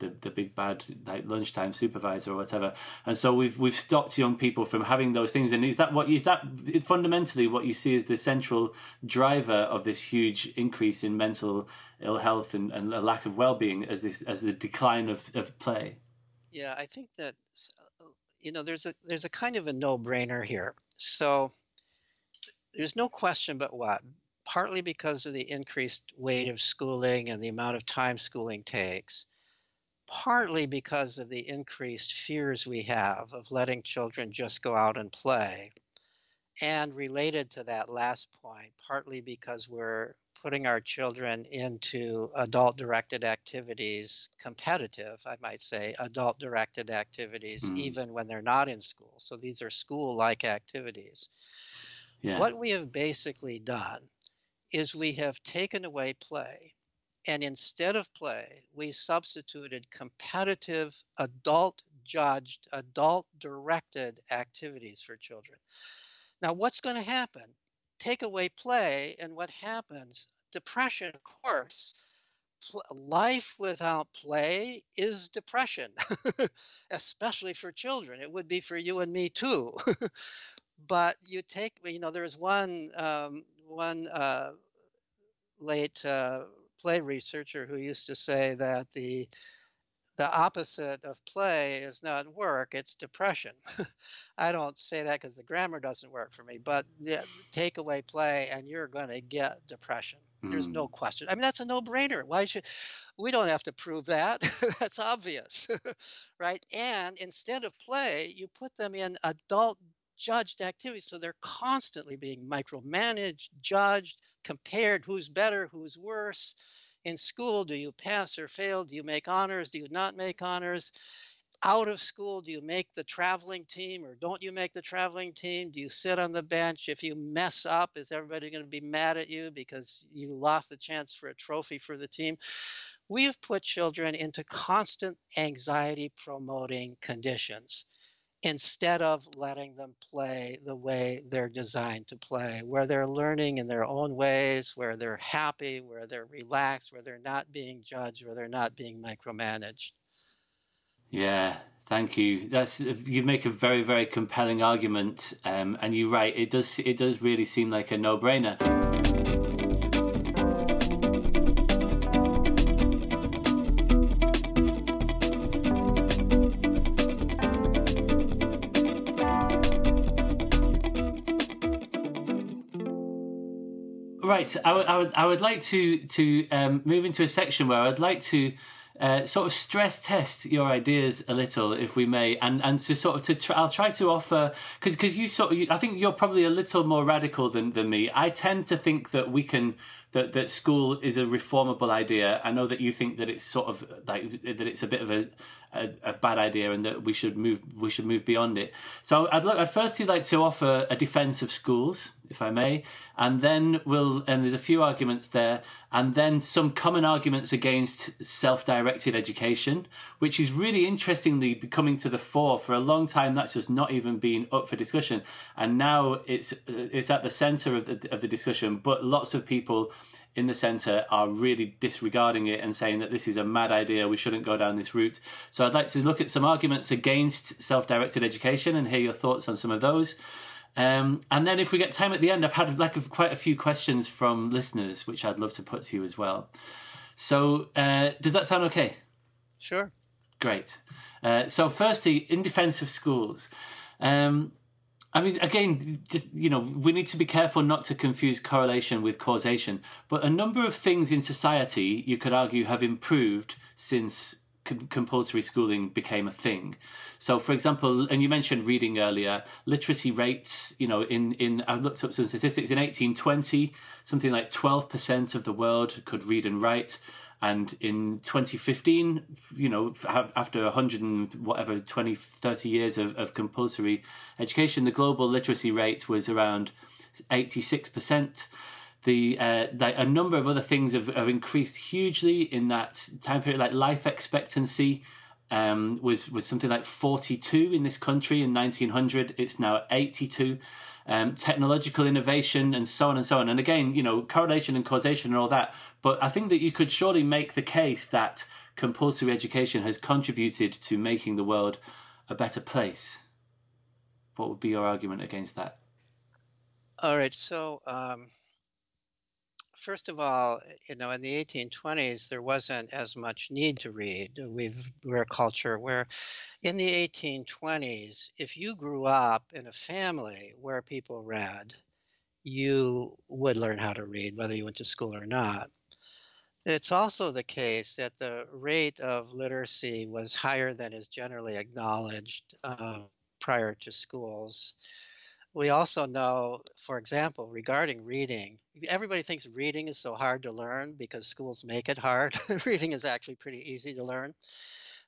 the the big bad like lunchtime supervisor or whatever. And so we've we've stopped young people from having those things. And is that what is that fundamentally what you see as the central driver of this huge increase in mental ill health and, and a lack of well being as this as the decline of, of play? Yeah, I think that you know, there's a there's a kind of a no-brainer here. So there's no question but what. Partly because of the increased weight of schooling and the amount of time schooling takes, partly because of the increased fears we have of letting children just go out and play. And related to that last point, partly because we're putting our children into adult directed activities, competitive, I might say, adult directed activities, mm. even when they're not in school. So these are school like activities. Yeah. What we have basically done is we have taken away play. And instead of play, we substituted competitive, adult judged, adult directed activities for children. Now, what's going to happen? Take away play, and what happens? depression, of course. Life without play is depression, [laughs] especially for children. It would be for you and me too. [laughs] but you take, you know, there's one um, one uh, late uh, play researcher who used to say that the the opposite of play is not work, it's depression. [laughs] I don't say that because the grammar doesn't work for me, but the, take away play and you're going to get depression. There's no mm. question. I mean, that's a no-brainer. Why should we don't have to prove that? [laughs] that's obvious, [laughs] right? And instead of play, you put them in adult judged activities, so they're constantly being micromanaged, judged, compared. Who's better? Who's worse? In school, do you pass or fail? Do you make honors? Do you not make honors? out of school, do you make the traveling team or don't you make the traveling team? Do you sit on the bench? If you mess up, is everybody going to be mad at you because you lost the chance for a trophy for the team? We have put children into constant anxiety promoting conditions instead of letting them play the way they're designed to play, where they're learning in their own ways, where they're happy, where they're relaxed, where they're not being judged, where they're not being micromanaged. Yeah, thank you. That's you make a very very compelling argument, um, and you're right. It does it does really seem like a no brainer. Right, I would, I would, I would like to to um, move into a section where I'd like to uh, sort of stress test your ideas a little, if we may, and and to sort of to try, I'll try to offer because because you sort of you, I think you're probably a little more radical than than me. I tend to think that we can that that school is a reformable idea. I know that you think that it's sort of like that it's a bit of a a, a bad idea and that we should move we should move beyond it. So I'd I'd firstly like to offer a defence of schools, if I may, and then we'll and there's a few arguments there, and then some common arguments against self-directed education, which is really interestingly coming to the fore. For a long time, that's just not even been up for discussion, and now it's it's at the centre of the of the discussion. But lots of people in the centre are really disregarding it and saying that this is a mad idea, we shouldn't go down this route. So I'd like to look at some arguments against self directed education and hear your thoughts on some of those. Um, and then if we get time at the end, I've had like quite a few questions from listeners, which I'd love to put to you as well. So uh, does that sound okay? Sure. Great. Uh, so firstly, in defence of schools. Um, I mean, again, just, you know, we need to be careful not to confuse correlation with causation. But a number of things in society, you could argue, have improved since compulsory schooling became a thing. So, for example, and you mentioned reading earlier, literacy rates, you know, in, in I looked up some statistics, in 1820, something like 12% of the world could read and write. And in 2015, you know, after 100 and whatever, 20, 30 years of, of compulsory education, the global literacy rate was around 86%. The, uh, the, a number of other things have, have increased hugely in that time period, like life expectancy um, was, was something like 42 in this country in 1900. It's now 82 um, technological innovation, and so on and so on. And again, you know, correlation and causation and all that. But I think that you could surely make the case that compulsory education has contributed to making the world a better place. What would be your argument against that? All right. So, um, first of all, you know, in the 1820s, there wasn't as much need to read. We've, we're a culture where in the 1820s, if you grew up in a family where people read, you would learn how to read, whether you went to school or not. It's also the case that the rate of literacy was higher than is generally acknowledged uh, prior to schools. We also know, for example, regarding reading, everybody thinks reading is so hard to learn because schools make it hard. [laughs] reading is actually pretty easy to learn.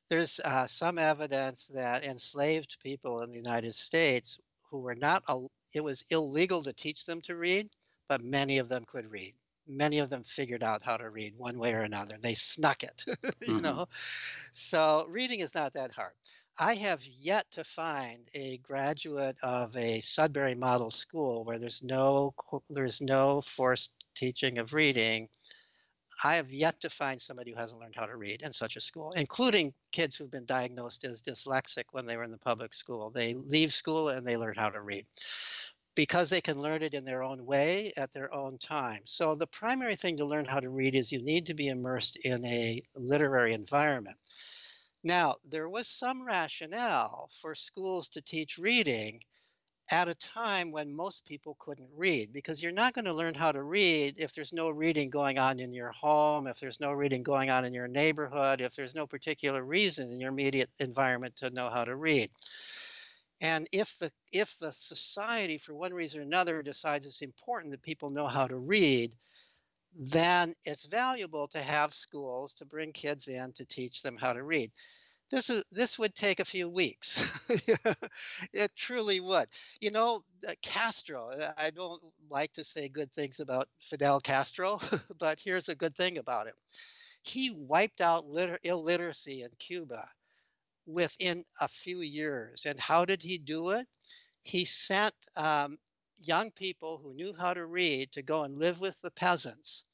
There's uh, some evidence that enslaved people in the United States who were not, it was illegal to teach them to read, but many of them could read. Many of them figured out how to read one way or another. They snuck it, [laughs] you mm-hmm. know. So reading is not that hard. I have yet to find a graduate of a Sudbury Model School where there's no there's no forced teaching of reading. I have yet to find somebody who hasn't learned how to read in such a school, including kids who've been diagnosed as dyslexic when they were in the public school. They leave school and they learn how to read because they can learn it in their own way at their own time. So the primary thing to learn how to read is you need to be immersed in a literary environment. Now, there was some rationale for schools to teach reading at a time when most people couldn't read because you're not going to learn how to read if there's no reading going on in your home, if there's no reading going on in your neighborhood, if there's no particular reason in your immediate environment to know how to read. And if the if the society for one reason or another decides it's important that people know how to read, then it's valuable to have schools to bring kids in to teach them how to read. This is this would take a few weeks. [laughs] it truly would. You know, Castro. I don't like to say good things about Fidel Castro, [laughs] but here's a good thing about him. He wiped out liter- illiteracy in Cuba within a few years. And how did he do it? He sent um, young people who knew how to read to go and live with the peasants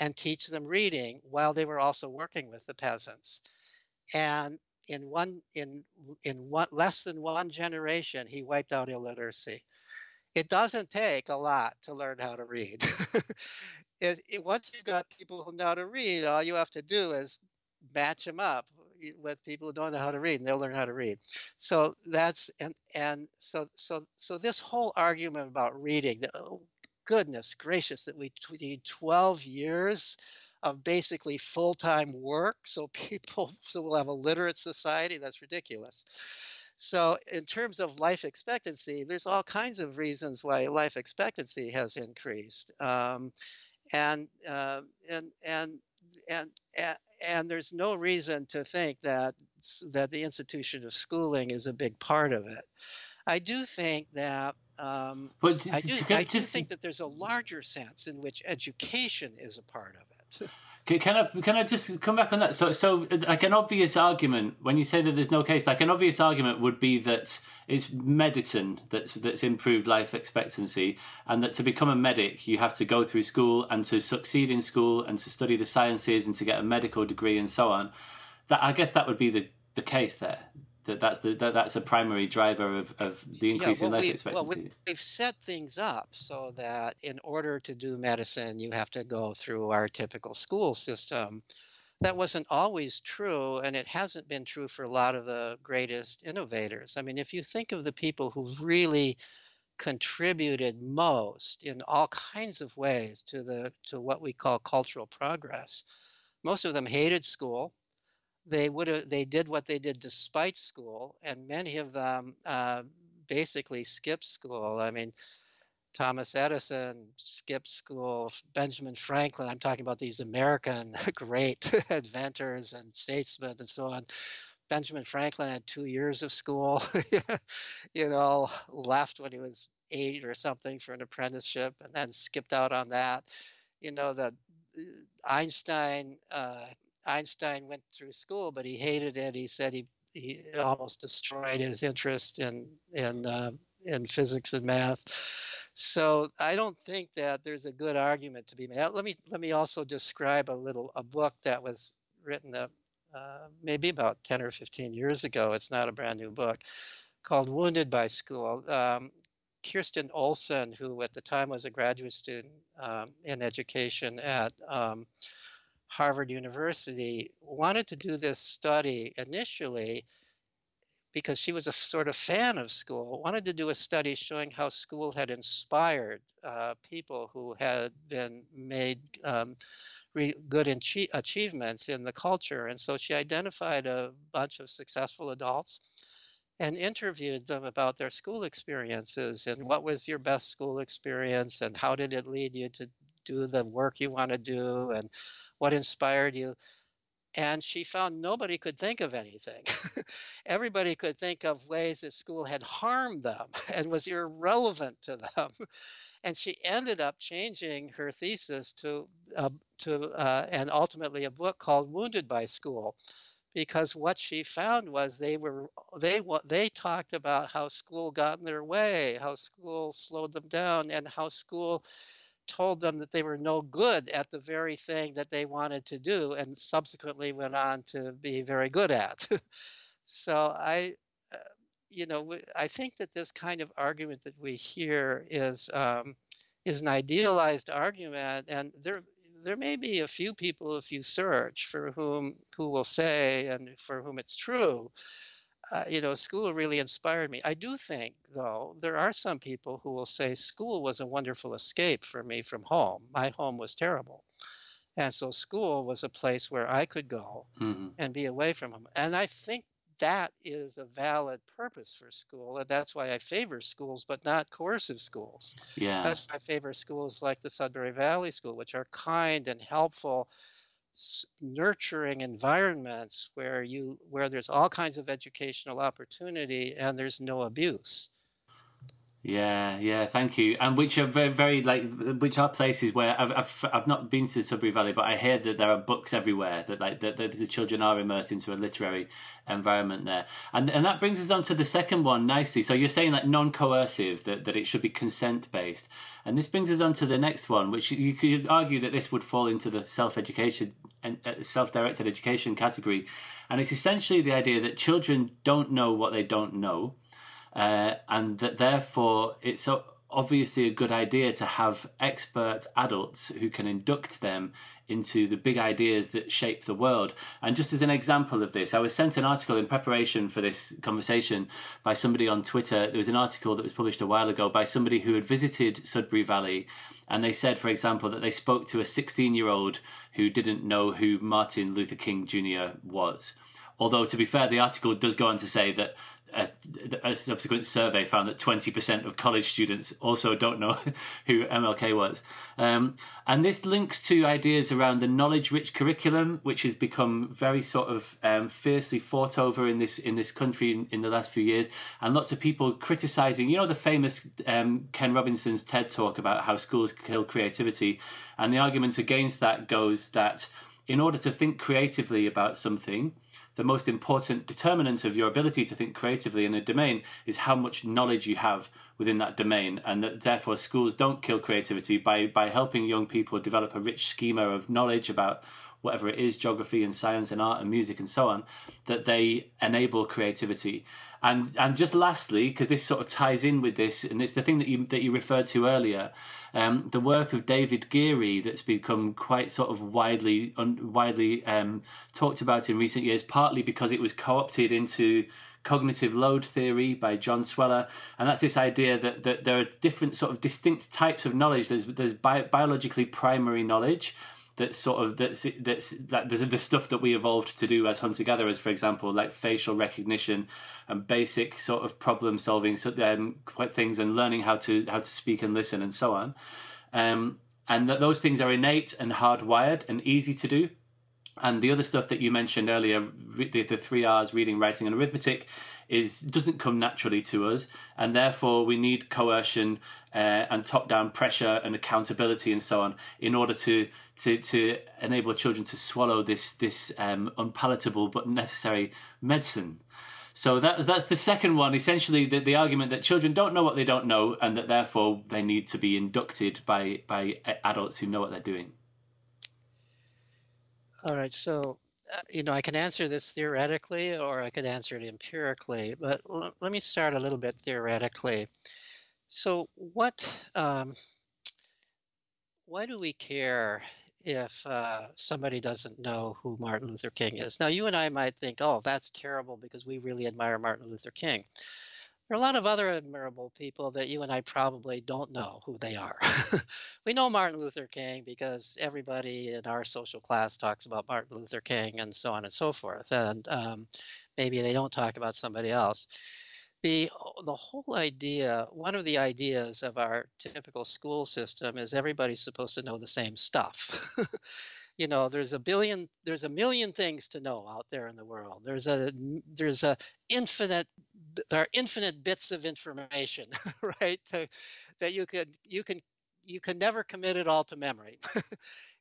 and teach them reading while they were also working with the peasants. And in one in in one less than one generation, he wiped out illiteracy. It doesn't take a lot to learn how to read. [laughs] it, it, once you've got people who know how to read, all you have to do is match them up with people who don't know how to read, and they'll learn how to read. So that's and and so so so this whole argument about reading, oh, goodness gracious, that we need 12 years of basically full-time work so people [laughs] so we'll have a literate society that's ridiculous so in terms of life expectancy there's all kinds of reasons why life expectancy has increased um, and, uh, and and and and and there's no reason to think that that the institution of schooling is a big part of it. I do think that um, but I do, I do think that there's a larger sense in which education is a part of it. Can I can I just come back on that? So so like an obvious argument when you say that there's no case, like an obvious argument would be that it's medicine that's that's improved life expectancy, and that to become a medic you have to go through school and to succeed in school and to study the sciences and to get a medical degree and so on. That I guess that would be the the case there that that's the that, that's a primary driver of, of the increase yeah, well, in life we, expectancy. Well, we've set things up so that in order to do medicine, you have to go through our typical school system. That wasn't always true, and it hasn't been true for a lot of the greatest innovators. I mean, if you think of the people who've really contributed most in all kinds of ways to the to what we call cultural progress, most of them hated school they would have they did what they did despite school, and many of them uh, basically skipped school. I mean, Thomas Edison skipped school. Benjamin Franklin. I'm talking about these American [laughs] great [laughs] inventors and statesmen and so on. Benjamin Franklin had two years of school. [laughs] you know, left when he was eight or something for an apprenticeship, and then skipped out on that. You know, the uh, Einstein uh, Einstein went through school, but he hated it. He said he he almost destroyed his interest in in uh, in physics and math. So I don't think that there's a good argument to be made. Let me let me also describe a little a book that was written uh, uh, maybe about 10 or 15 years ago. It's not a brand new book called Wounded by School. Um, Kirsten Olson, who at the time was a graduate student um, in education at um, Harvard University wanted to do this study initially because she was a sort of fan of school, wanted to do a study showing how school had inspired uh, people who had been made um, re- good achie- achievements in the culture. And so she identified a bunch of successful adults and interviewed them about their school experiences and what was your best school experience and how did it lead you to do the work you want to do and what inspired you. And she found nobody could think of anything. [laughs] Everybody could think of ways that school had harmed them [laughs] and was irrelevant to them. [laughs] And she ended up changing her thesis to, uh, to uh, and ultimately a book called Wounded by School because what she found was they were they they talked about how school got in their way, how school slowed them down, and how school told them that they were no good at the very thing that they wanted to do, and subsequently went on to be very good at. [laughs] so I, uh, you know, I think that this kind of argument that we hear is um, is an idealized argument, and there there may be a few people if you search for whom who will say and for whom it's true uh, you know school really inspired me. I do think though there are some people who will say school was a wonderful escape for me from home. My home was terrible. And so school was a place where i could go mm-hmm. and be away from home. And i think that is a valid purpose for school and that's why i favor schools but not coercive schools. Yeah. That's why i favor schools like the sudbury valley school which are kind and helpful nurturing environments where you where there's all kinds of educational opportunity and there's no abuse yeah, yeah, thank you. And which are very, very like, which are places where I've, I've, I've not been to Sudbury Valley, but I hear that there are books everywhere that like that, that the children are immersed into a literary environment there. And and that brings us on to the second one nicely. So you're saying like non-coercive that that it should be consent based, and this brings us on to the next one, which you could argue that this would fall into the self-education and uh, self-directed education category, and it's essentially the idea that children don't know what they don't know uh, and that therefore it's obviously a good idea to have expert adults who can induct them into the big ideas that shape the world. And just as an example of this, I was sent an article in preparation for this conversation by somebody on Twitter. There was an article that was published a while ago by somebody who had visited Sudbury Valley. And they said, for example, that they spoke to a 16 year old who didn't know who Martin Luther King Jr. was. Although, to be fair, the article does go on to say that a, a, subsequent survey found that 20% of college students also don't know [laughs] who MLK was. Um, and this links to ideas around the knowledge rich curriculum, which has become very sort of um, fiercely fought over in this, in this country in, in, the last few years. And lots of people criticizing, you know, the famous um, Ken Robinson's TED talk about how schools kill creativity. And the argument against that goes that in order to think creatively about something, the most important determinant of your ability to think creatively in a domain is how much knowledge you have within that domain, and that therefore schools don't kill creativity by by helping young people develop a rich schema of knowledge about whatever it is geography and science and art and music and so on that they enable creativity and and just lastly because this sort of ties in with this and it's the thing that you that you referred to earlier um, the work of David Geary that's become quite sort of widely un, widely um, talked about in recent years partly because it was co-opted into cognitive load theory by John Sweller, and that's this idea that, that there are different sort of distinct types of knowledge. There's there's bi- biologically primary knowledge, that sort of that's that's that there's the stuff that we evolved to do as hunter gatherers, for example, like facial recognition and basic sort of problem solving so, um, things and learning how to how to speak and listen and so on. Um, and that those things are innate and hardwired and easy to do. And the other stuff that you mentioned earlier, the, the three R's, reading, writing, and arithmetic, is doesn't come naturally to us, and therefore we need coercion uh, and top-down pressure and accountability and so on in order to to to enable children to swallow this this um, unpalatable but necessary medicine. So that that's the second one. Essentially, the, the argument that children don't know what they don't know, and that therefore they need to be inducted by by adults who know what they're doing. All right. So uh, you know, I can answer this theoretically or I could answer it empirically, but l- let me start a little bit theoretically. So, what, um, why do we care if uh, somebody doesn't know who Martin Luther King is? Now, you and I might think, oh, that's terrible because we really admire Martin Luther King. There are a lot of other admirable people that you and I probably don't know who they are. [laughs] we know Martin Luther King because everybody in our social class talks about Martin Luther King and so on and so forth. And um, maybe they don't talk about somebody else. the the whole idea one of the ideas of our typical school system is everybody's supposed to know the same stuff [laughs] you know there's a billion there's a million things to know out there in the world there's a there's a infinite there are infinite bits of information [laughs] right to, that you can you can you can never commit it all to memory [laughs]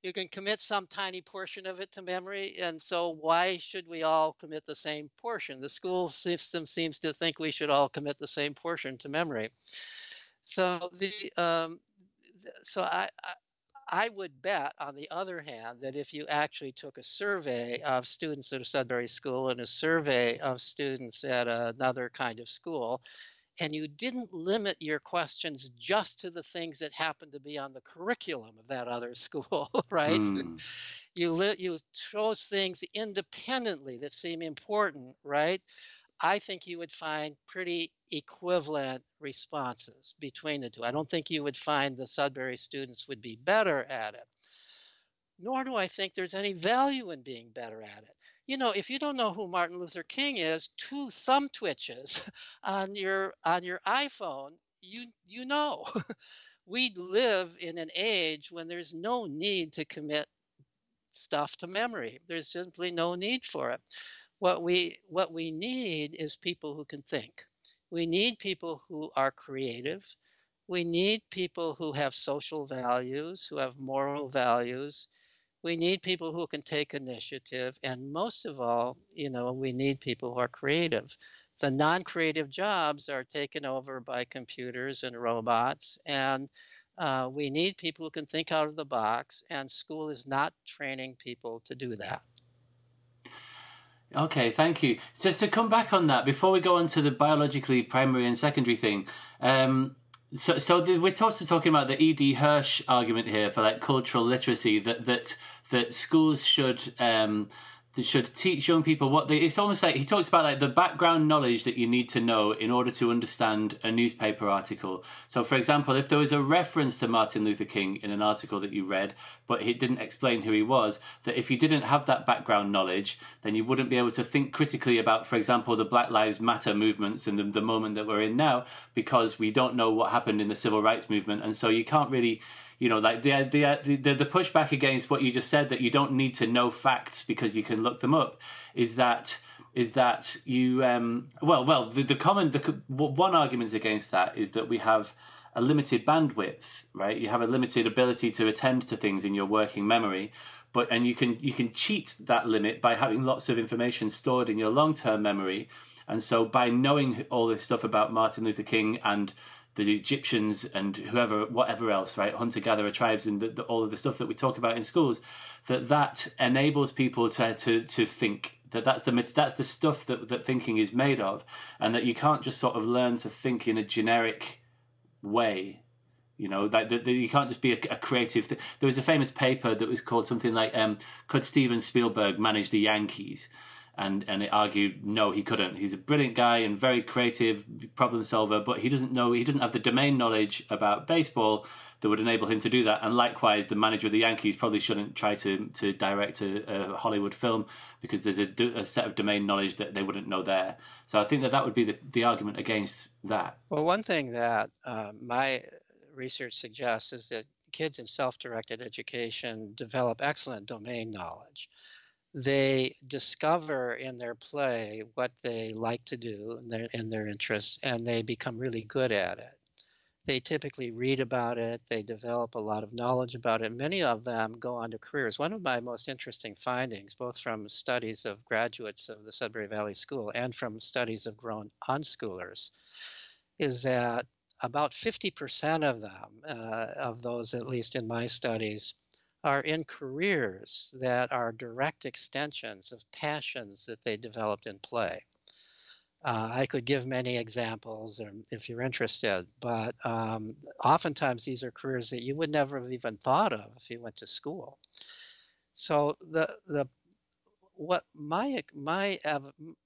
you can commit some tiny portion of it to memory. And so, why should we all commit the same portion? The school system seems to think we should all commit the same portion to memory. So the um, so I, I I would bet, on the other hand, that if you actually took a survey of students at a Sudbury school and a survey of students at another kind of school, and you didn't limit your questions just to the things that happen to be on the curriculum of that other [laughs] school, right? Mm. You li- you chose things independently that seem important, right? I think you would find pretty equivalent responses between the two. I don't think you would find the Sudbury students would be better at it. Nor do I think there's any value in being better at it you know, if you don't know who Martin Luther King is, two thumb twitches [laughs] on your on your iPhone, you you know. [laughs] we live in an age when there's no need to commit stuff to memory. There's simply no need for it. What we what we need is people who can think. We need people who are creative. We need people who have social values, who have moral values, we need people who can take initiative and most of all you know we need people who are creative the non-creative jobs are taken over by computers and robots and uh, we need people who can think out of the box and school is not training people to do that okay thank you so to come back on that before we go on to the biologically primary and secondary thing um, so, so the, we're also talking about the E.D. Hirsch argument here for like cultural literacy that that that schools should um, should teach young people what they. It's almost like he talks about like the background knowledge that you need to know in order to understand a newspaper article. So, for example, if there was a reference to Martin Luther King in an article that you read, but he didn't explain who he was, that if you didn't have that background knowledge, then you wouldn't be able to think critically about, for example, the Black Lives Matter movements and the, the moment that we're in now, because we don't know what happened in the civil rights movement, and so you can't really you know, like the, the the the pushback against what you just said that you don't need to know facts because you can look them up is that is that you um, well well the the common the one argument against that is that we have a limited bandwidth, right? You have a limited ability to attend to things in your working memory, but and you can you can cheat that limit by having lots of information stored in your long term memory. And so by knowing all this stuff about Martin Luther King and the Egyptians and whoever, whatever else, right, hunter gatherer tribes and the, the, all of the stuff that we talk about in schools, that that enables people to to to think that that's the that's the stuff that that thinking is made of, and that you can't just sort of learn to think in a generic way. You know, like that you can't just be a, a creative. Th- there was a famous paper that was called something like um, "Could Steven Spielberg manage the Yankees?" And and it argued no he couldn't. He's a brilliant guy and very creative problem solver but he doesn't know he doesn't have the domain knowledge about baseball that would enable him to do that. And likewise the manager of the yankees probably shouldn't try to to direct a, a hollywood film because there's a, a, set of domain knowledge that they wouldn't know there. So i think that that would be the, the argument against that. Well one thing that uh, my research suggests is that kids in self-directed education develop excellent domain knowledge they discover in their play what they like to do and their, in their interests, and they become really good at it. They typically read about it, they develop a lot of knowledge about it. Many of them go on to careers. One of my most interesting findings, both from studies of graduates of the Sudbury Valley School and from studies of grown unschoolers, is that about 50% of them, uh, of those at least in my studies, are in careers that are direct extensions of passions that they developed in play. Uh, I could give many examples if you're interested, but um, oftentimes these are careers that you would never have even thought of if you went to school. So the the what my my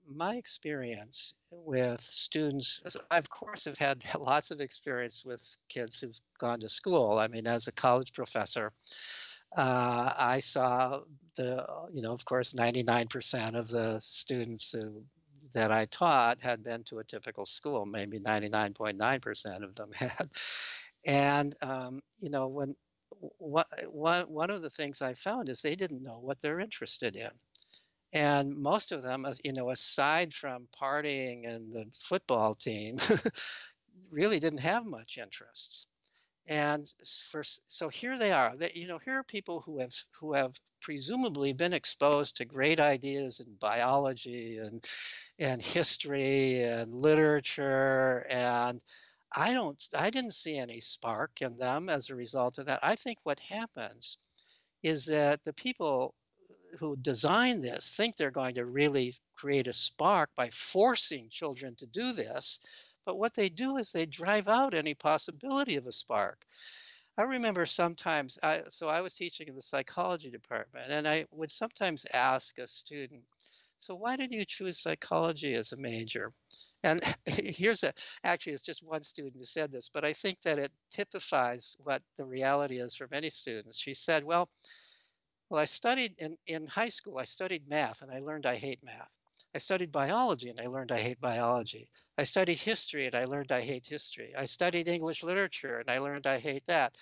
my experience with students, I of course have had [laughs] lots of experience with kids who've gone to school. I mean, as a college professor, uh, I saw the, you know, of course, 99% of the students who that I taught had been to a typical school. Maybe 99.9% of them [laughs] had. And um, you know, when what, one one of the things I found is they didn't know what they're interested in. And most of them, you know, aside from partying and the football team, [laughs] really didn't have much interests. And for so here they are. That you know, here are people who have who have presumably been exposed to great ideas in biology and and history and literature and I don't I didn't see any spark in them as a result of that. I think what happens is that the people who design this think they're going to really create a spark by forcing children to do this, but what they do is they drive out any possibility of a spark. I remember sometimes, I, so I was teaching in the psychology department, and I would sometimes ask a student, So, why did you choose psychology as a major? And [laughs] here's a actually, it's just one student who said this, but I think that it typifies what the reality is for many students. She said, Well, well, I studied in, in high school, I studied math and I learned I hate math. I studied biology and I learned I hate biology. I studied history and I learned I hate history. I studied English literature and I learned I hate that.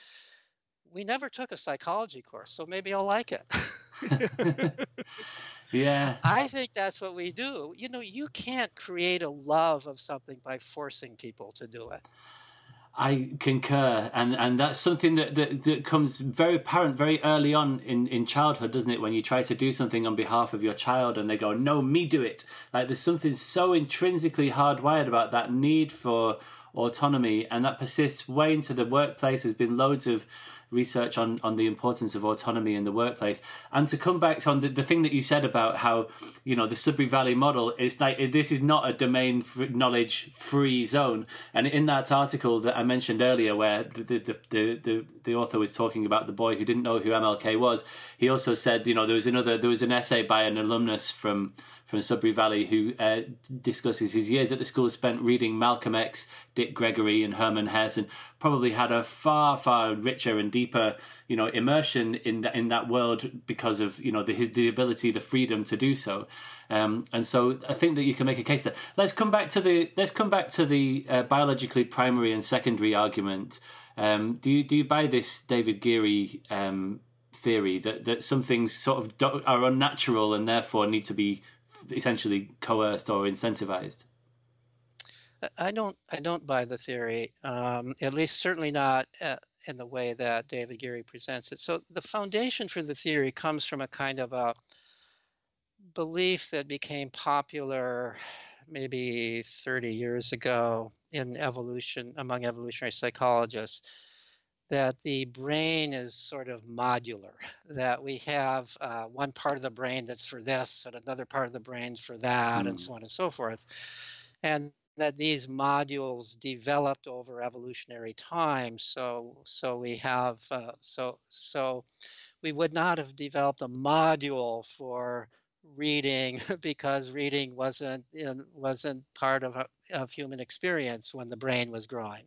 We never took a psychology course, so maybe I'll like it. [laughs] yeah. I think that's what we do. You know, you can't create a love of something by forcing people to do it. I concur, and and that's something that, that, that comes very apparent very early on in, in childhood, doesn't it? When you try to do something on behalf of your child, and they go, "No, me do it." Like there's something so intrinsically hardwired about that need for autonomy, and that persists way into the workplace. There's been loads of research on, on the importance of autonomy in the workplace. And to come back to on the, the thing that you said about how, you know, the Sudbury Valley model is like, this is not a domain knowledge free zone. And in that article that I mentioned earlier, where the, the, the, the, the author was talking about the boy who didn't know who MLK was, he also said, you know, there was another, there was an essay by an alumnus from, from Sudbury Valley who uh, discusses his years at the school spent reading Malcolm X, Dick Gregory, and Hermann Hesse, and probably had a far, far richer and deeper, you know, immersion in that in that world because of you know the the ability, the freedom to do so. Um, and so I think that you can make a case there. Let's come back to the let's come back to the uh, biologically primary and secondary argument. Um, do you do you buy this David Geary um, theory that that some things sort of are unnatural and therefore need to be essentially coerced or incentivized? I don't. I don't buy the theory. Um, at least, certainly not uh, in the way that David Geary presents it. So, the foundation for the theory comes from a kind of a belief that became popular maybe 30 years ago in evolution among evolutionary psychologists that the brain is sort of modular, that we have uh, one part of the brain that's for this and another part of the brain for that, mm. and so on and so forth. And that these modules developed over evolutionary time. So, so we have, uh, so, so we would not have developed a module for reading [laughs] because reading wasn't in, wasn't part of, of human experience when the brain was growing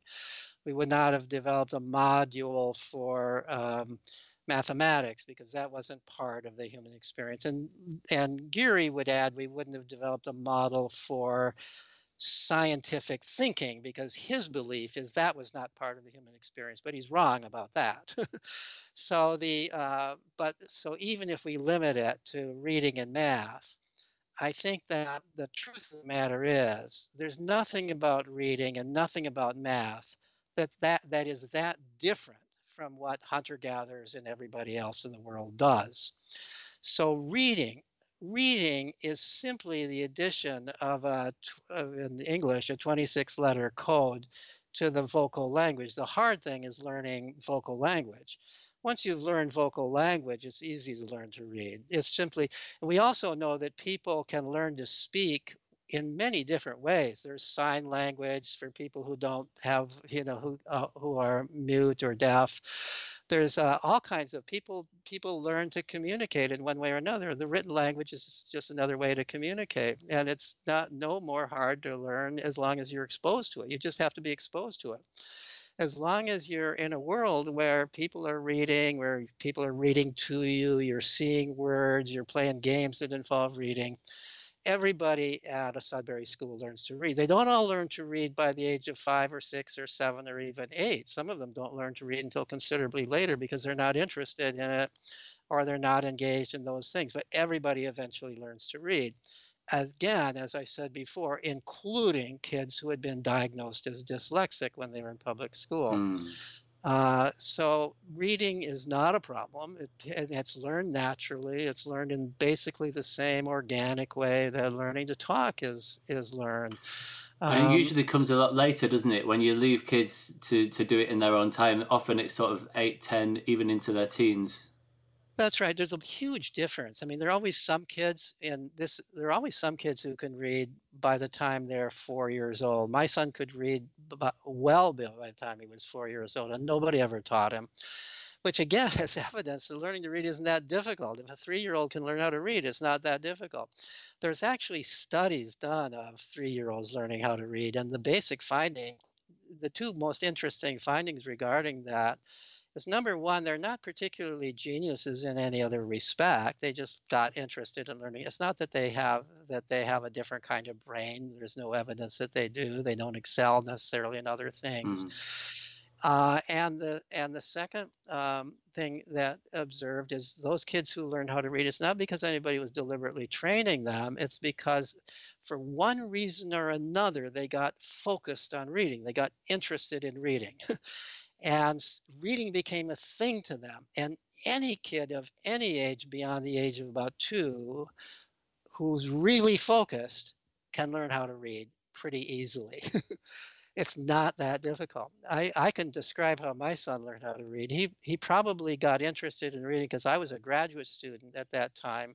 we would not have developed a module for um, mathematics because that wasn't part of the human experience. And and Geary would add we wouldn't have developed a model for scientific thinking because his belief is that was not part of the human experience, but he's wrong about that. [laughs] so the uh, but so even if we limit it to reading and math, I think that the truth of the matter is there's nothing about reading and nothing about math that that that is that different from what hunter gatherers and everybody else in the world does. So reading reading is simply the addition of a in English a 26 letter code to the vocal language. The hard thing is learning vocal language. Once you've learned vocal language, it's easy to learn to read. It's simply, we also know that people can learn to speak in many different ways. There's sign language for people who don't have, you know, who uh, who are mute or deaf. There's uh, all kinds of people. People learn to communicate in one way or another. The written language is just another way to communicate, and it's not no more hard to learn as long as you're exposed to it. You just have to be exposed to it. As long as you're in a world where people are reading, where people are reading to you, you're seeing words, you're playing games that involve reading, everybody at a Sudbury school learns to read. They don't all learn to read by the age of five or six or seven or even eight. Some of them don't learn to read until considerably later because they're not interested in it or they're not engaged in those things. But everybody eventually learns to read. Again, as I said before, including kids who had been diagnosed as dyslexic when they were in public school. Mm. Uh, so reading is not a problem. It, it's learned naturally. It's learned in basically the same organic way that learning to talk is is learned. Um, and it usually comes a lot later, doesn't it? When you leave kids to, to do it in their own time, often it's sort of 8, 10, even into their teens. That's right. There's a huge difference. I mean, there are always some kids in this. There are always some kids who can read by the time they're four years old. My son could read well by the time he was four years old, and nobody ever taught him. Which again [laughs] is evidence that learning to read isn't that difficult. If a three-year-old can learn how to read, it's not that difficult. There's actually studies done of three-year-olds learning how to read, and the basic finding, the two most interesting findings regarding that is number one, they're not particularly geniuses in any other respect. They just got interested in learning. It's not that they have that they have a different kind of brain. There's no evidence that they do. They don't excel necessarily in other things. Mm. Uh, and the and the second um, thing that observed is those kids who learned how to read. It's not because anybody was deliberately training them. It's because for one reason or another they got focused on reading. They got interested in reading. [laughs] and reading became a thing to them. And any kid of any age beyond the age of about two who's really focused can learn how to read pretty easily. [laughs] it's not that difficult. I, I can describe how my son learned how to read. He, he probably got interested in reading because I was a graduate student at that time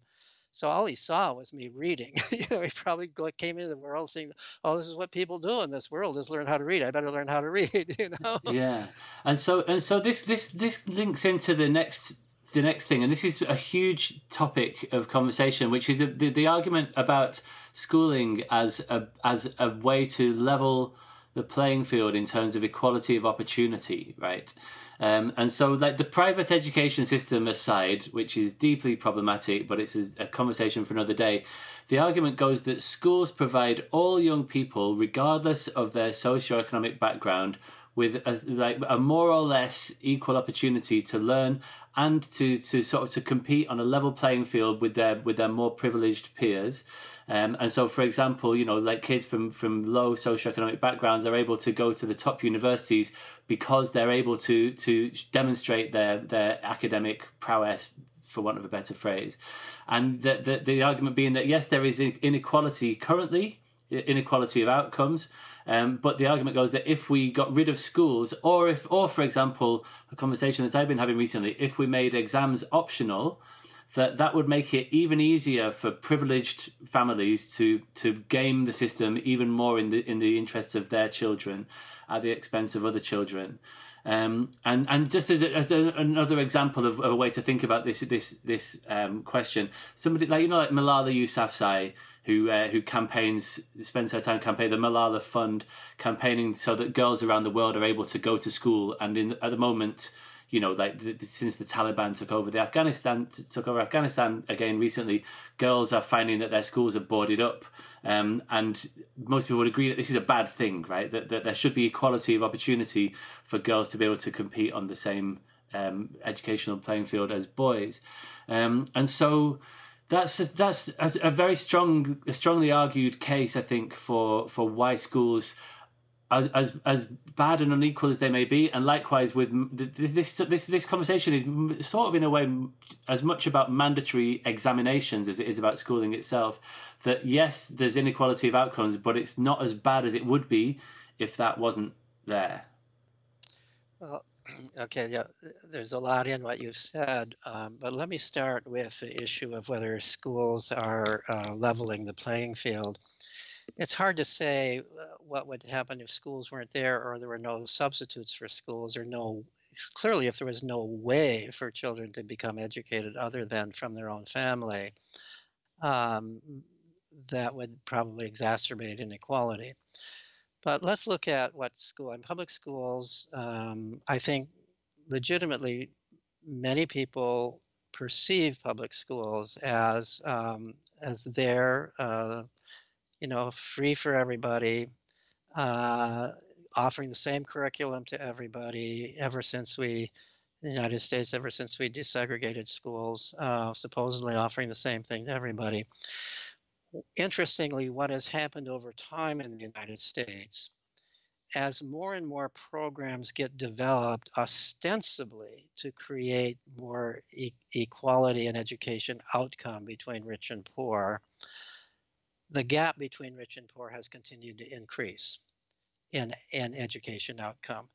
so all he saw was me reading. [laughs] you know, he probably came into the world saying, "Oh, this is what people do in this world: is learn how to read. I better learn how to [laughs] read." You know. Yeah, and so and so this this this links into the next the next thing, and this is a huge topic of conversation, which is the, the, the argument about schooling as a as a way to level the playing field in terms of equality of opportunity, right? Um, and so, like the private education system aside, which is deeply problematic, but it's a, a conversation for another day, the argument goes that schools provide all young people, regardless of their socioeconomic background, with a, like a more or less equal opportunity to learn and to, to sort of to compete on a level playing field with their with their more privileged peers. Um, and so, for example, you know, like kids from, from low socioeconomic backgrounds are able to go to the top universities because they're able to to demonstrate their their academic prowess, for want of a better phrase. And the, the, the argument being that yes, there is inequality currently, inequality of outcomes. Um, but the argument goes that if we got rid of schools, or if, or for example, a conversation that I've been having recently, if we made exams optional, that that would make it even easier for privileged families to to game the system even more in the in the interests of their children at the expense of other children. Um, and and just as, a, as a, another example of, of, a way to think about this this this um, question, somebody like you know like Malala Yousafzai, who uh, who campaigns spends her time campaigning the Malala Fund, campaigning so that girls around the world are able to go to school. And in at the moment, you know, like the, since the Taliban took over the Afghanistan took over Afghanistan again recently, girls are finding that their schools are boarded up, um, and most people would agree that this is a bad thing, right? That that there should be equality of opportunity for girls to be able to compete on the same um, educational playing field as boys, um, and so that's a, that's a, a very strong, a strongly argued case, I think, for for why schools as, as as bad and unequal as they may be, and likewise with this this this conversation is sort of in a way as much about mandatory examinations as it is about schooling itself. That yes, there's inequality of outcomes, but it's not as bad as it would be if that wasn't there. Well, [clears throat] okay, yeah, there's a lot in what you've said, um, but let me start with the issue of whether schools are uh, leveling the playing field it's hard to say uh, what would happen if schools weren't there or there were no substitutes for schools or no clearly if there was no way for children to become educated other than from their own family um, that would probably exacerbate inequality. But let's look at what school and public schools um, i think legitimately many people perceive public schools as um, as their uh, you know free for everybody, uh, offering the same curriculum to everybody ever since we the United States ever since we desegregated schools, uh, supposedly offering the same thing to everybody. Interestingly, what has happened over time in the United States, as more and more programs get developed ostensibly to create more e- equality in education outcome between rich and poor, the gap between rich and poor has continued to increase in, in education outcome.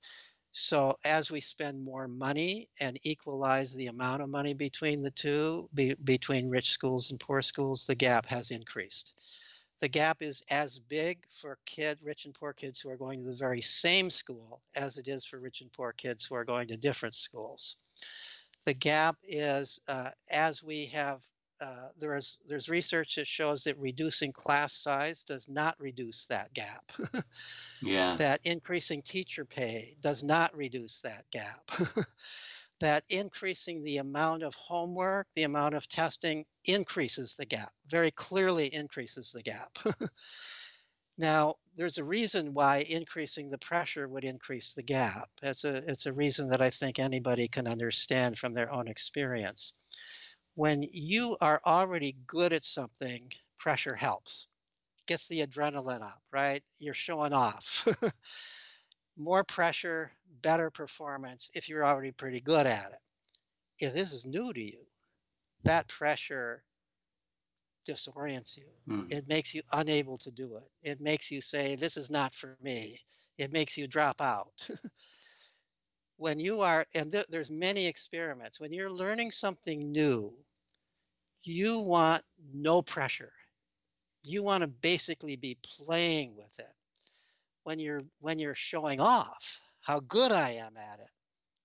So as we spend more money and equalize the amount of money between the two, be, between rich schools and poor schools, the gap has increased. The gap is as big for kid, rich and poor kids who are going to the very same school as it is for rich and poor kids who are going to different schools. The gap is uh, as we have uh, there is there's research that shows that reducing class size does not reduce that gap. [laughs] yeah. That increasing teacher pay does not reduce that gap. [laughs] that increasing the amount of homework, the amount of testing increases the gap, very clearly increases the gap. [laughs] now, there's a reason why increasing the pressure would increase the gap. It's a, it's a reason that I think anybody can understand from their own experience when you are already good at something, pressure helps. Gets the adrenaline up, right? You're showing off. [laughs] More pressure, better performance if you're already pretty good at it. If this is new to you, that pressure disorients you. Mm. It makes you unable to do it. It makes you say, This is not for me. It makes you drop out. [laughs] when you are, and th- there's many experiments, when you're learning something new, you want no pressure. You want to basically be playing with it. When you're when you're showing off how good I am at it,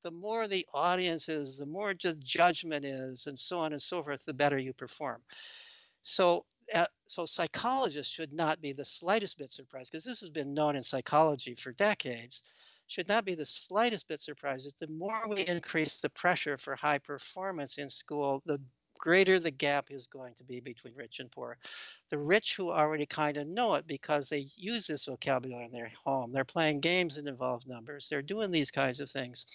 the more the audience is, the more judgment is, and so on and so forth, the better you perform. So, uh, so psychologists should not be the slightest bit surprised because this has been known in psychology for decades. Should not be the slightest bit surprised that the more we increase the pressure for high performance in school, the greater the gap is going to be between rich and poor. The rich who already kind of know it because they use this vocabulary in their home, they're playing games that involve numbers, they're doing these kinds of things.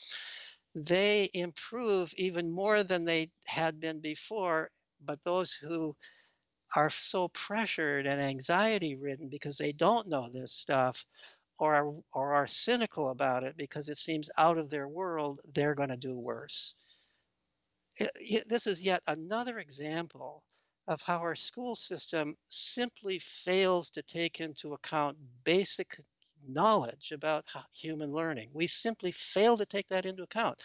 They improve even more than they had been before, but those who are so pressured and anxiety ridden because they don't know this stuff or are, or are cynical about it because it seems out of their world, they're going to do worse this is yet another example of how our school system simply fails to take into account basic knowledge about human learning. We simply fail to take that into account.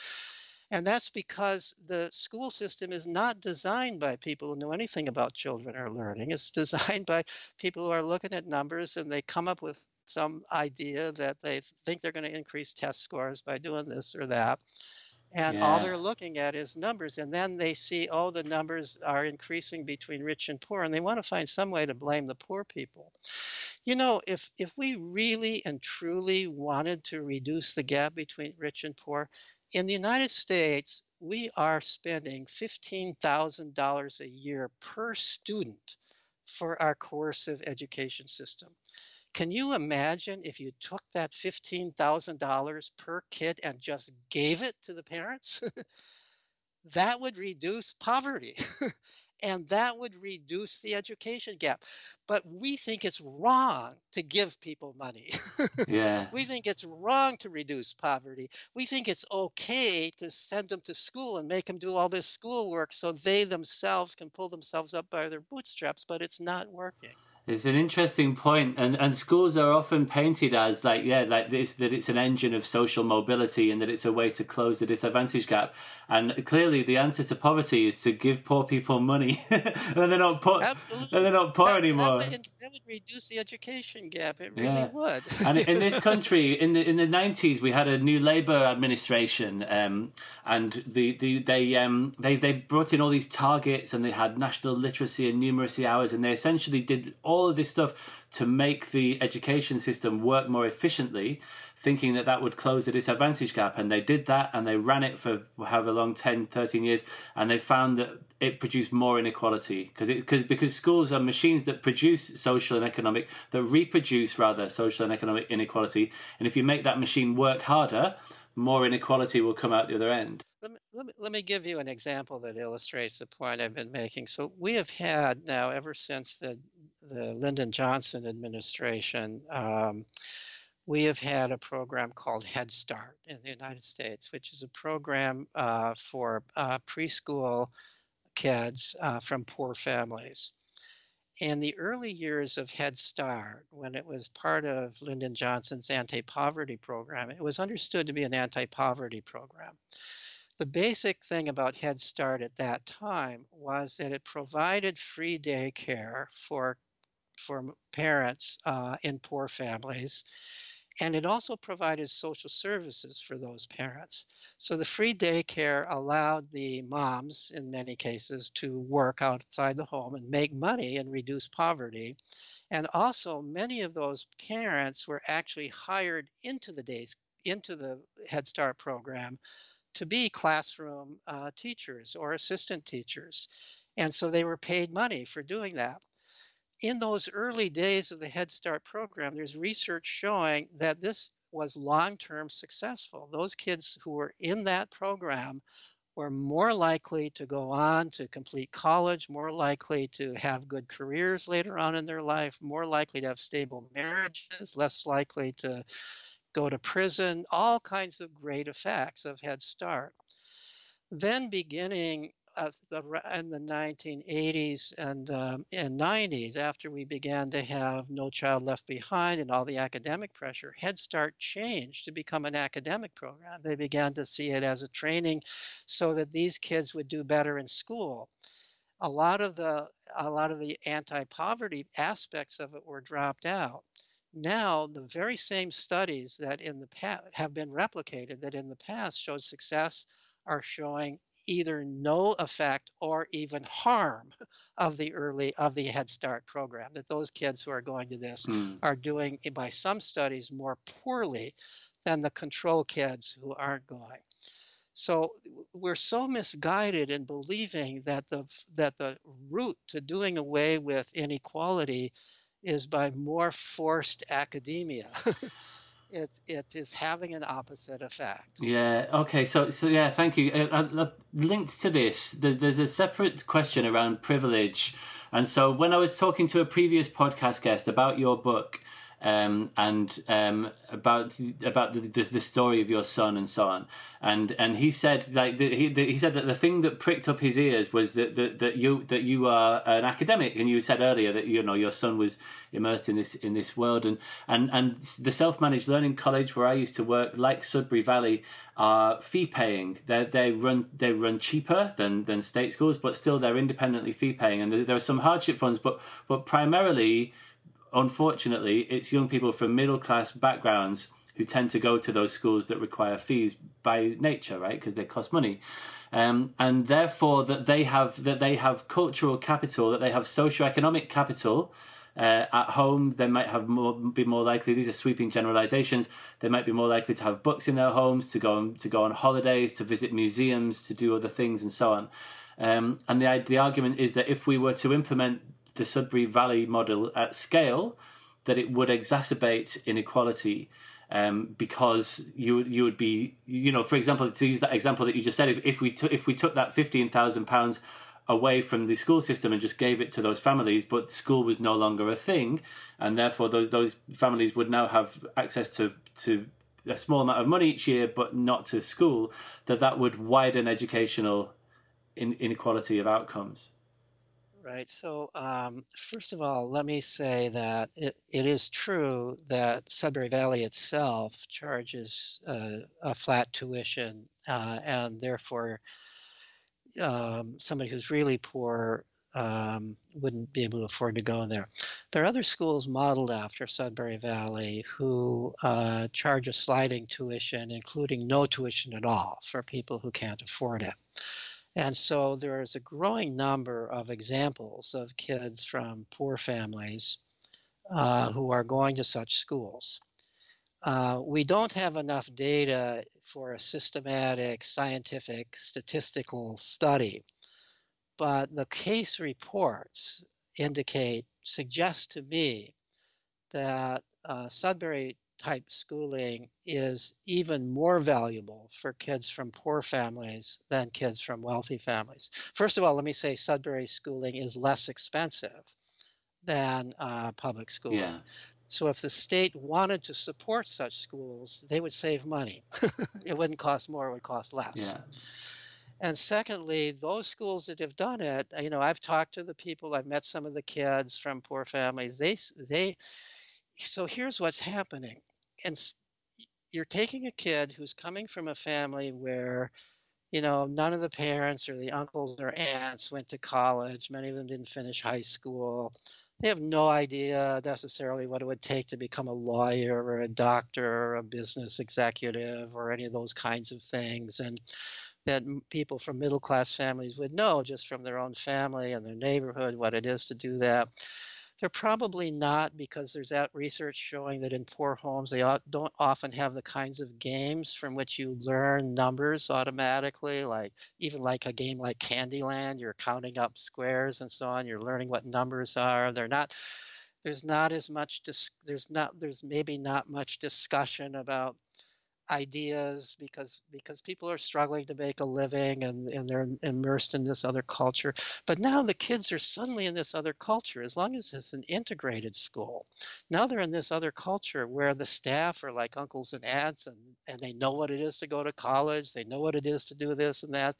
And that's because the school system is not designed by people who know anything about children or learning. It's [laughs] designed by people who are looking at numbers and they come up with some idea that they think they're going to increase test scores by doing this or that and yeah. all they're looking at is numbers and then they see oh the numbers are increasing between rich and poor and they want to find some way to blame the poor people you know if if we really and truly wanted to reduce the gap between rich and poor in the united states we are spending $15000 a year per student for our coercive education system can you imagine if you took that $15,000 per kid and just gave it to the parents? [laughs] that would reduce poverty [laughs] and that would reduce the education gap. But we think it's wrong to give people money. [laughs] yeah. We think it's wrong to reduce poverty. We think it's okay to send them to school and make them do all this schoolwork so they themselves can pull themselves up by their bootstraps, but it's not working. It's an interesting point, and and schools are often painted as like yeah, like this that it's an engine of social mobility and that it's a way to close the disadvantage gap. And clearly, the answer to poverty is to give poor people money, [laughs] and they're not poor. Absolutely, and they're not poor that, anymore. That would, that would, reduce the education gap. It really yeah. would. [laughs] and in this country, in the in the nineties, we had a new Labour administration, um, and the, the they um they they brought in all these targets, and they had national literacy and numeracy hours, and they essentially did. All all of this stuff to make the education system work more efficiently, thinking that that would close the disadvantage gap. And they did that and they ran it for however long 10, 13 years. And they found that it produced more inequality because it, cause, because schools are machines that produce social and economic, that reproduce rather social and economic inequality. And if you make that machine work harder, more inequality will come out the other end. Let me, let me, give you an example that illustrates the point I've been making. So we have had now ever since the the Lyndon Johnson administration. Um, we have had a program called Head Start in the United States, which is a program uh, for uh, preschool kids uh, from poor families. In the early years of Head Start, when it was part of Lyndon Johnson's anti poverty program, it was understood to be an anti poverty program. The basic thing about Head Start at that time was that it provided free daycare for, for parents uh, in poor families and it also provided social services for those parents. So the free daycare allowed the moms, in many cases, to work outside the home and make money and reduce poverty. And also, many of those parents were actually hired into the days into the Head Start program to be classroom uh, teachers or assistant teachers. And so they were paid money for doing that in those early days of the Head Start program, there's research showing that this was long term successful. Those kids who were in that program were more likely to go on to complete college, more likely to have good careers later on in their life, more likely to have stable marriages, less likely to go to prison, all kinds of great effects of Head Start. Then, beginning uh, in the 1980s and, um, and 90s, after we began to have No Child Left Behind and all the academic pressure, Head Start changed to become an academic program. They began to see it as a training so that these kids would do better in school. A lot of the a lot of the anti-poverty aspects of it were dropped out. Now, the very same studies that in the past have been replicated that in the past showed success are showing either no effect or even harm of the early of the Head Start program. That those kids who are going to this mm. are doing, by some studies, more poorly than the control kids who aren't going. So we're so misguided in believing that the that the route to doing away with inequality is by more forced academia. [laughs] it it is having an opposite effect. Yeah. Okay. So so yeah. Thank you. Uh, uh, linked to this, there's a separate question around privilege, and so when I was talking to a previous podcast guest about your book, um, and um, about about the, the, the story of your son and so on. And and he said like the, he the, he said that the thing that pricked up his ears was that, that that you that you are an academic, and you said earlier that you know your son was immersed in this in this world, and and and the self managed learning college where I used to work, like Sudbury Valley, are fee paying. They they run they run cheaper than than state schools, but still they're independently fee paying, and there, there are some hardship funds, but but primarily unfortunately, it's young people from middle class backgrounds who tend to go to those schools that require fees by nature, right? Because they cost money. Um, and therefore, that they have that they have cultural capital, that they have socioeconomic capital. Uh, at home, they might have more, be more likely. These are sweeping generalizations. They might be more likely to have books in their homes, to go on, to go on holidays, to visit museums, to do other things, and so on. Um, and the the argument is that if we were to implement the Sudbury Valley model at scale, that it would exacerbate inequality um, because you you would be you know for example to use that example that you just said if, if we took if we took that fifteen thousand pounds away from the school system and just gave it to those families, but school was no longer a thing, and therefore those those families would now have access to to a small amount of money each year, but not to school. That that would widen educational in, inequality of outcomes. Right. So, um, first of all, let me say that it, it is true that Sudbury Valley itself charges uh, a flat tuition, uh, and therefore, um, somebody who's really poor um, wouldn't be able to afford to go there. There are other schools modeled after Sudbury Valley who uh, charge a sliding tuition, including no tuition at all for people who can't afford it. And so there is a growing number of examples of kids from poor families uh, who are going to such schools. Uh, we don't have enough data for a systematic, scientific, statistical study, but the case reports indicate, suggest to me that uh, Sudbury type schooling is even more valuable for kids from poor families than kids from wealthy families. First of all, let me say Sudbury schooling is less expensive than uh, public schooling. Yeah. So if the state wanted to support such schools, they would save money. [laughs] it wouldn't cost more, it would cost less. Yeah. And secondly, those schools that have done it, you know, I've talked to the people, I've met some of the kids from poor families. They they so here's what's happening. And you're taking a kid who's coming from a family where you know, none of the parents or the uncles or aunts went to college. Many of them didn't finish high school. They have no idea necessarily what it would take to become a lawyer or a doctor or a business executive or any of those kinds of things. And that people from middle class families would know just from their own family and their neighborhood what it is to do that. They're probably not because there's that research showing that in poor homes they don't often have the kinds of games from which you learn numbers automatically, like even like a game like Candyland, you're counting up squares and so on. You're learning what numbers are. They're not. There's not as much. Dis, there's not. There's maybe not much discussion about ideas because because people are struggling to make a living and, and they're immersed in this other culture. But now the kids are suddenly in this other culture as long as it's an integrated school. Now they're in this other culture where the staff are like uncles and aunts and, and they know what it is to go to college they know what it is to do this and that.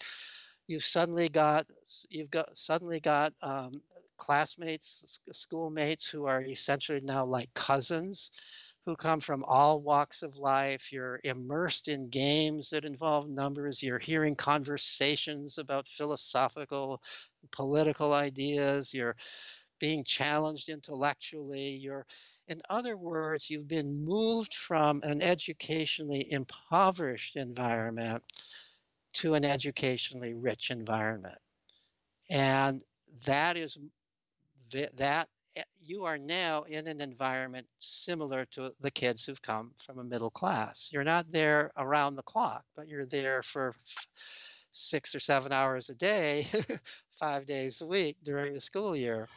You've suddenly got you've got suddenly got um, classmates schoolmates who are essentially now like cousins who come from all walks of life. You're immersed in games that involve numbers. You're hearing conversations about philosophical, political ideas. You're being challenged intellectually. You're, in other words, you've been moved from an educationally impoverished environment to an educationally rich environment. And that is that you are now in an environment similar to the kids who've come from a middle class. You're not there around the clock, but you're there for six or seven hours a day, [laughs] five days a week during the school year.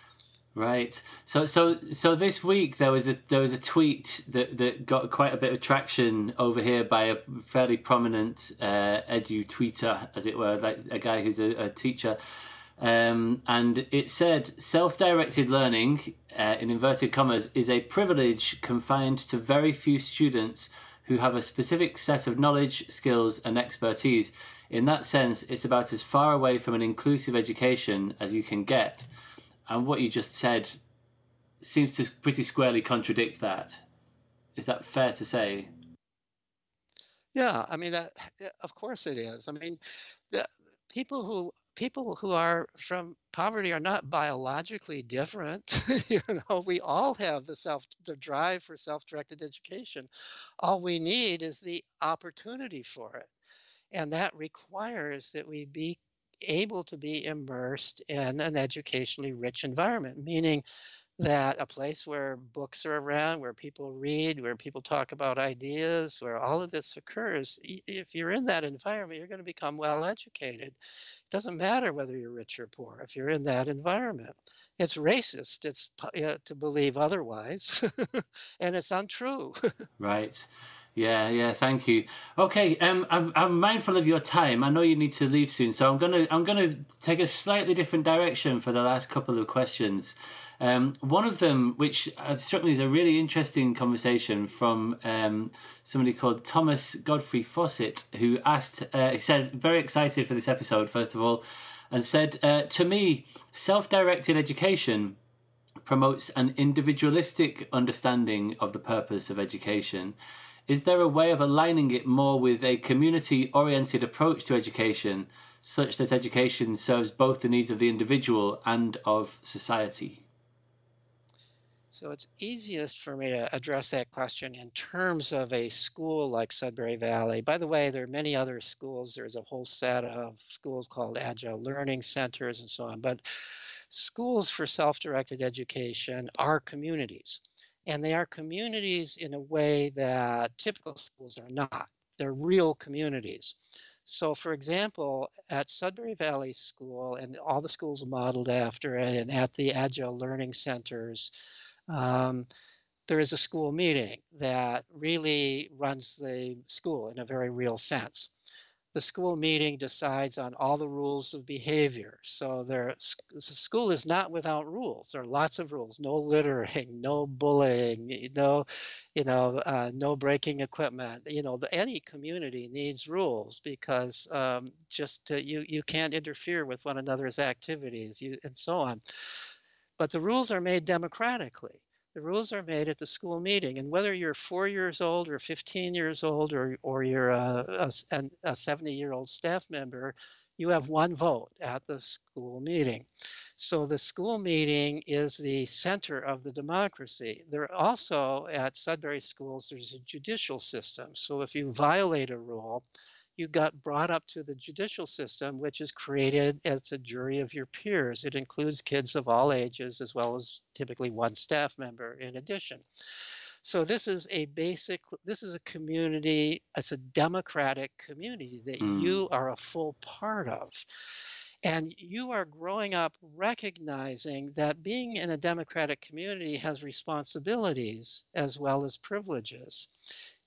Right. So so so this week there was a there was a tweet that, that got quite a bit of traction over here by a fairly prominent uh, edu tweeter, as it were, like a guy who's a, a teacher um, and it said self directed learning, uh, in inverted commas, is a privilege confined to very few students who have a specific set of knowledge, skills, and expertise. In that sense, it's about as far away from an inclusive education as you can get. And what you just said seems to pretty squarely contradict that. Is that fair to say? Yeah, I mean, uh, of course it is. I mean, people who people who are from poverty are not biologically different. [laughs] you know, we all have the self the drive for self-directed education. All we need is the opportunity for it. And that requires that we be able to be immersed in an educationally rich environment, meaning that a place where books are around, where people read, where people talk about ideas, where all of this occurs, if you're in that environment, you're going to become well educated. It doesn't matter whether you're rich or poor if you're in that environment. It's racist it's uh, to believe otherwise, [laughs] and it's untrue. [laughs] right. Yeah, yeah, thank you. Okay, um, I'm, I'm mindful of your time. I know you need to leave soon, so I'm gonna I'm gonna take a slightly different direction for the last couple of questions. Um, one of them, which uh, struck me as a really interesting conversation from um, somebody called Thomas Godfrey Fawcett, who asked, uh, he said, very excited for this episode, first of all, and said, uh, To me, self directed education promotes an individualistic understanding of the purpose of education. Is there a way of aligning it more with a community oriented approach to education, such that education serves both the needs of the individual and of society? So it's easiest for me to address that question in terms of a school like Sudbury Valley. By the way, there are many other schools. There's a whole set of schools called Agile Learning Centers and so on. But schools for self directed education are communities. And they are communities in a way that typical schools are not. They're real communities. So, for example, at Sudbury Valley School, and all the schools modeled after it, and at the Agile Learning Centers, um, there is a school meeting that really runs the school in a very real sense the school meeting decides on all the rules of behavior. So there, school is not without rules. There are lots of rules: no littering, no bullying, no, you know, uh, no breaking equipment. You know, the, any community needs rules because um, just to, you you can't interfere with one another's activities, you and so on. But the rules are made democratically. The rules are made at the school meeting, and whether you're four years old or 15 years old or, or you're a, a 70 year old staff member, you have one vote at the school meeting. So the school meeting is the center of the democracy. There also at Sudbury schools, there's a judicial system. So if you violate a rule, you got brought up to the judicial system, which is created as a jury of your peers. It includes kids of all ages, as well as typically one staff member in addition. So this is a basic, this is a community, it's a democratic community that mm. you are a full part of. And you are growing up recognizing that being in a democratic community has responsibilities as well as privileges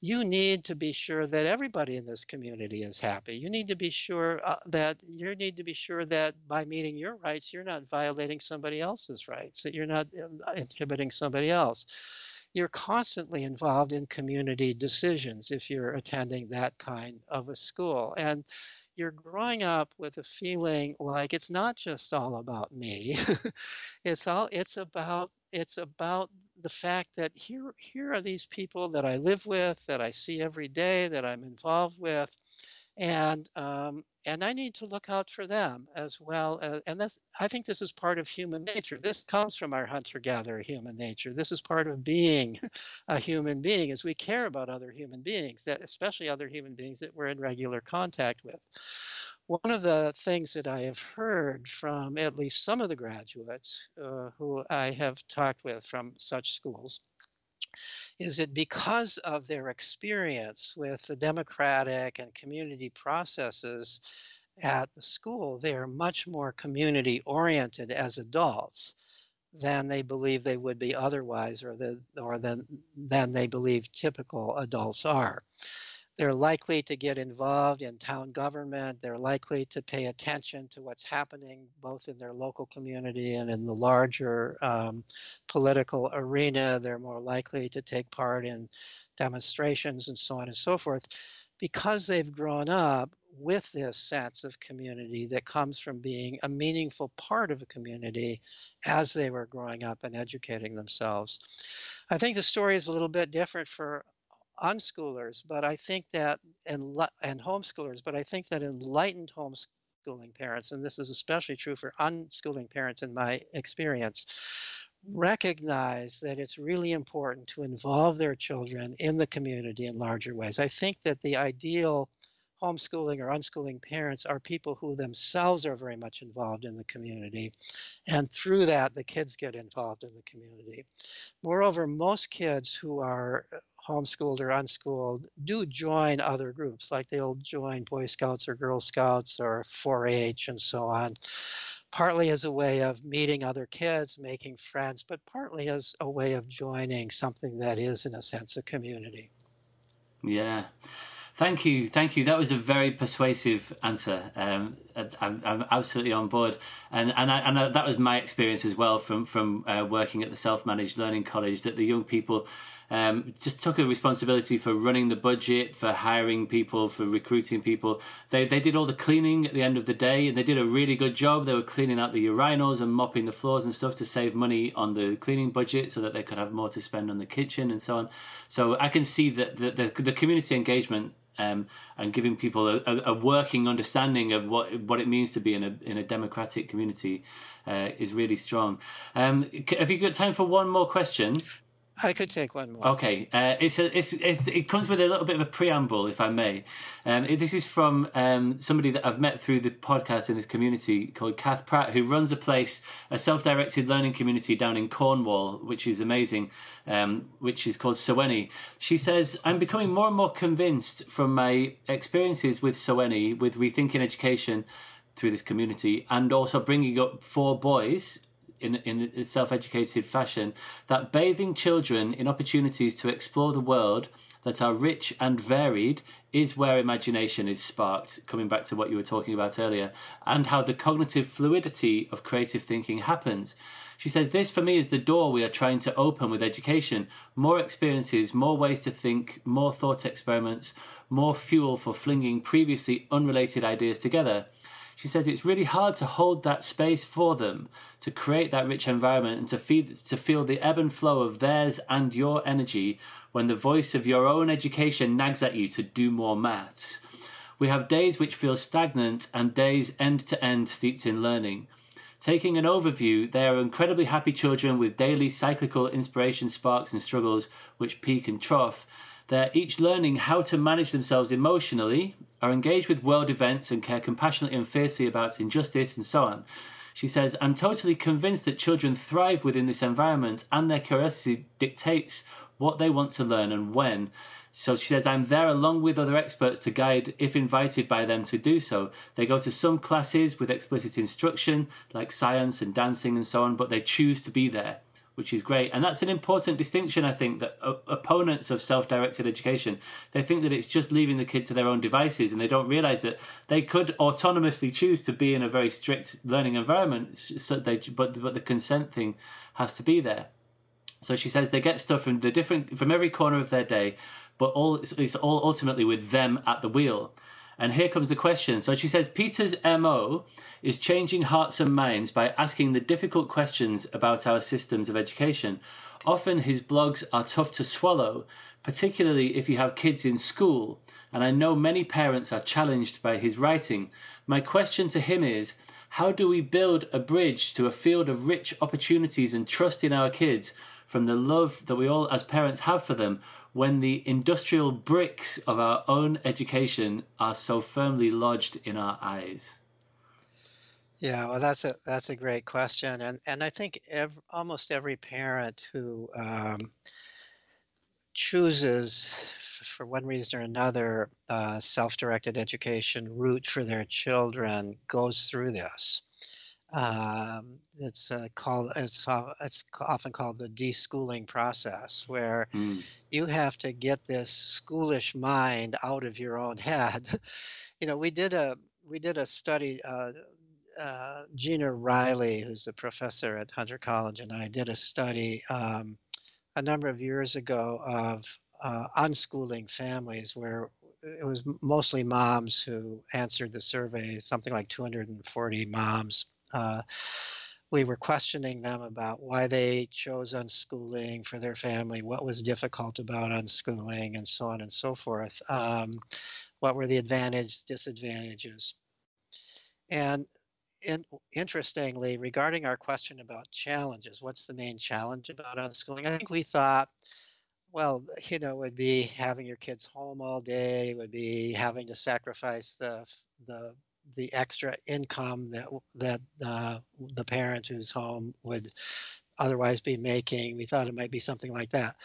you need to be sure that everybody in this community is happy. You need to be sure uh, that you need to be sure that by meeting your rights, you're not violating somebody else's rights, that you're not uh, inhibiting somebody else. You're constantly involved in community decisions if you're attending that kind of a school. And you're growing up with a feeling like it's not just all about me. [laughs] it's all it's about it's about the fact that here here are these people that I live with, that I see every day, that I'm involved with, and um, and I need to look out for them as well. As, and that's I think this is part of human nature. This comes from our hunter-gatherer human nature. This is part of being a human being, as we care about other human beings, that especially other human beings that we're in regular contact with. One of the things that I have heard from at least some of the graduates uh, who I have talked with from such schools is that because of their experience with the democratic and community processes at the school, they are much more community oriented as adults than they believe they would be otherwise or, the, or than, than they believe typical adults are. They're likely to get involved in town government. They're likely to pay attention to what's happening both in their local community and in the larger um, political arena. They're more likely to take part in demonstrations and so on and so forth because they've grown up with this sense of community that comes from being a meaningful part of a community as they were growing up and educating themselves. I think the story is a little bit different for unschoolers, but I think that and and homeschoolers, but I think that enlightened homeschooling parents, and this is especially true for unschooling parents in my experience, recognize that it's really important to involve their children in the community in larger ways. I think that the ideal homeschooling or unschooling parents are people who themselves are very much involved in the community. And through that, the kids get involved in the community. Moreover, most kids who are homeschooled or unschooled do join other groups, like they'll join Boy Scouts or Girl Scouts or 4 H and so on, partly as a way of meeting other kids, making friends, but partly as a way of joining something that is, in a sense, a community. Yeah. Thank you, thank you. That was a very persuasive answer. Um, I'm, I'm, absolutely on board, and and, I, and I, that was my experience as well from from uh, working at the self managed learning college. That the young people um, just took a responsibility for running the budget, for hiring people, for recruiting people. They they did all the cleaning at the end of the day, and they did a really good job. They were cleaning out the urinals and mopping the floors and stuff to save money on the cleaning budget, so that they could have more to spend on the kitchen and so on. So I can see that the the, the community engagement um, and giving people a, a, working understanding of what what it means to be in a in a democratic community uh, is really strong. Um, have you got time for one more question? I could take one more. Okay, uh, it's, a, it's, it's it comes with a little bit of a preamble, if I may. Um, this is from um, somebody that I've met through the podcast in this community called Kath Pratt, who runs a place, a self-directed learning community down in Cornwall, which is amazing, um, which is called Seweni. She says, "I'm becoming more and more convinced from my experiences with Seweni, with rethinking education." Through this community, and also bringing up four boys in, in a self educated fashion that bathing children in opportunities to explore the world that are rich and varied is where imagination is sparked, coming back to what you were talking about earlier, and how the cognitive fluidity of creative thinking happens. She says, This for me is the door we are trying to open with education. More experiences, more ways to think, more thought experiments, more fuel for flinging previously unrelated ideas together. She says it's really hard to hold that space for them, to create that rich environment and to, to feel the ebb and flow of theirs and your energy when the voice of your own education nags at you to do more maths. We have days which feel stagnant and days end to end steeped in learning. Taking an overview, they are incredibly happy children with daily cyclical inspiration sparks and struggles which peak and trough. They're each learning how to manage themselves emotionally, are engaged with world events, and care compassionately and fiercely about injustice and so on. She says, I'm totally convinced that children thrive within this environment and their curiosity dictates what they want to learn and when. So she says, I'm there along with other experts to guide if invited by them to do so. They go to some classes with explicit instruction, like science and dancing and so on, but they choose to be there which is great. And that's an important distinction, I think, that opponents of self directed education, they think that it's just leaving the kid to their own devices and they don't realize that they could autonomously choose to be in a very strict learning environment, so they, but, but the consent thing has to be there. So she says they get stuff from the different from every corner of their day, but all it's all ultimately with them at the wheel. And here comes the question. So she says Peter's MO is changing hearts and minds by asking the difficult questions about our systems of education. Often his blogs are tough to swallow, particularly if you have kids in school, and I know many parents are challenged by his writing. My question to him is how do we build a bridge to a field of rich opportunities and trust in our kids from the love that we all as parents have for them when the industrial bricks of our own education are so firmly lodged in our eyes? Yeah, well, that's a that's a great question, and and I think almost every parent who um, chooses, for one reason or another, uh, self-directed education route for their children goes through this. Um, it's uh, called it's, it's often called the deschooling process, where Mm. you have to get this schoolish mind out of your own [laughs] head. you know, we did a we did a study. Uh, uh, Gina Riley, who's a professor at Hunter College, and I did a study um, a number of years ago of uh, unschooling families where it was mostly moms who answered the survey, something like 240 moms uh, we were questioning them about why they chose unschooling for their family, what was difficult about unschooling, and so on and so forth. Um, what were the advantages, disadvantages? And in, interestingly, regarding our question about challenges, what's the main challenge about unschooling? I think we thought, well, you know, it would be having your kids home all day, it would be having to sacrifice the the the extra income that that uh, the parent who's home would otherwise be making. We thought it might be something like that,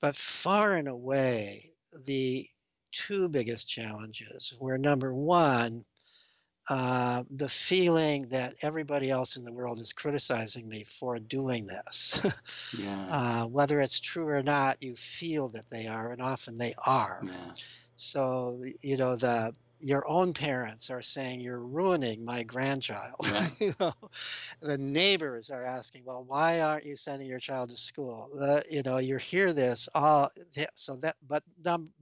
but far and away, the two biggest challenges were number one, uh, the feeling that everybody else in the world is criticizing me for doing this. [laughs] Yeah. uh, whether it's true or not, you feel that they are, and often they are. yeah. So you know the your own parents are saying you're ruining my grandchild. [laughs] Yeah. you know, the neighbors are asking, well, why aren't you sending your child to school? Uh, you know, you hear this all. yeah, So that, but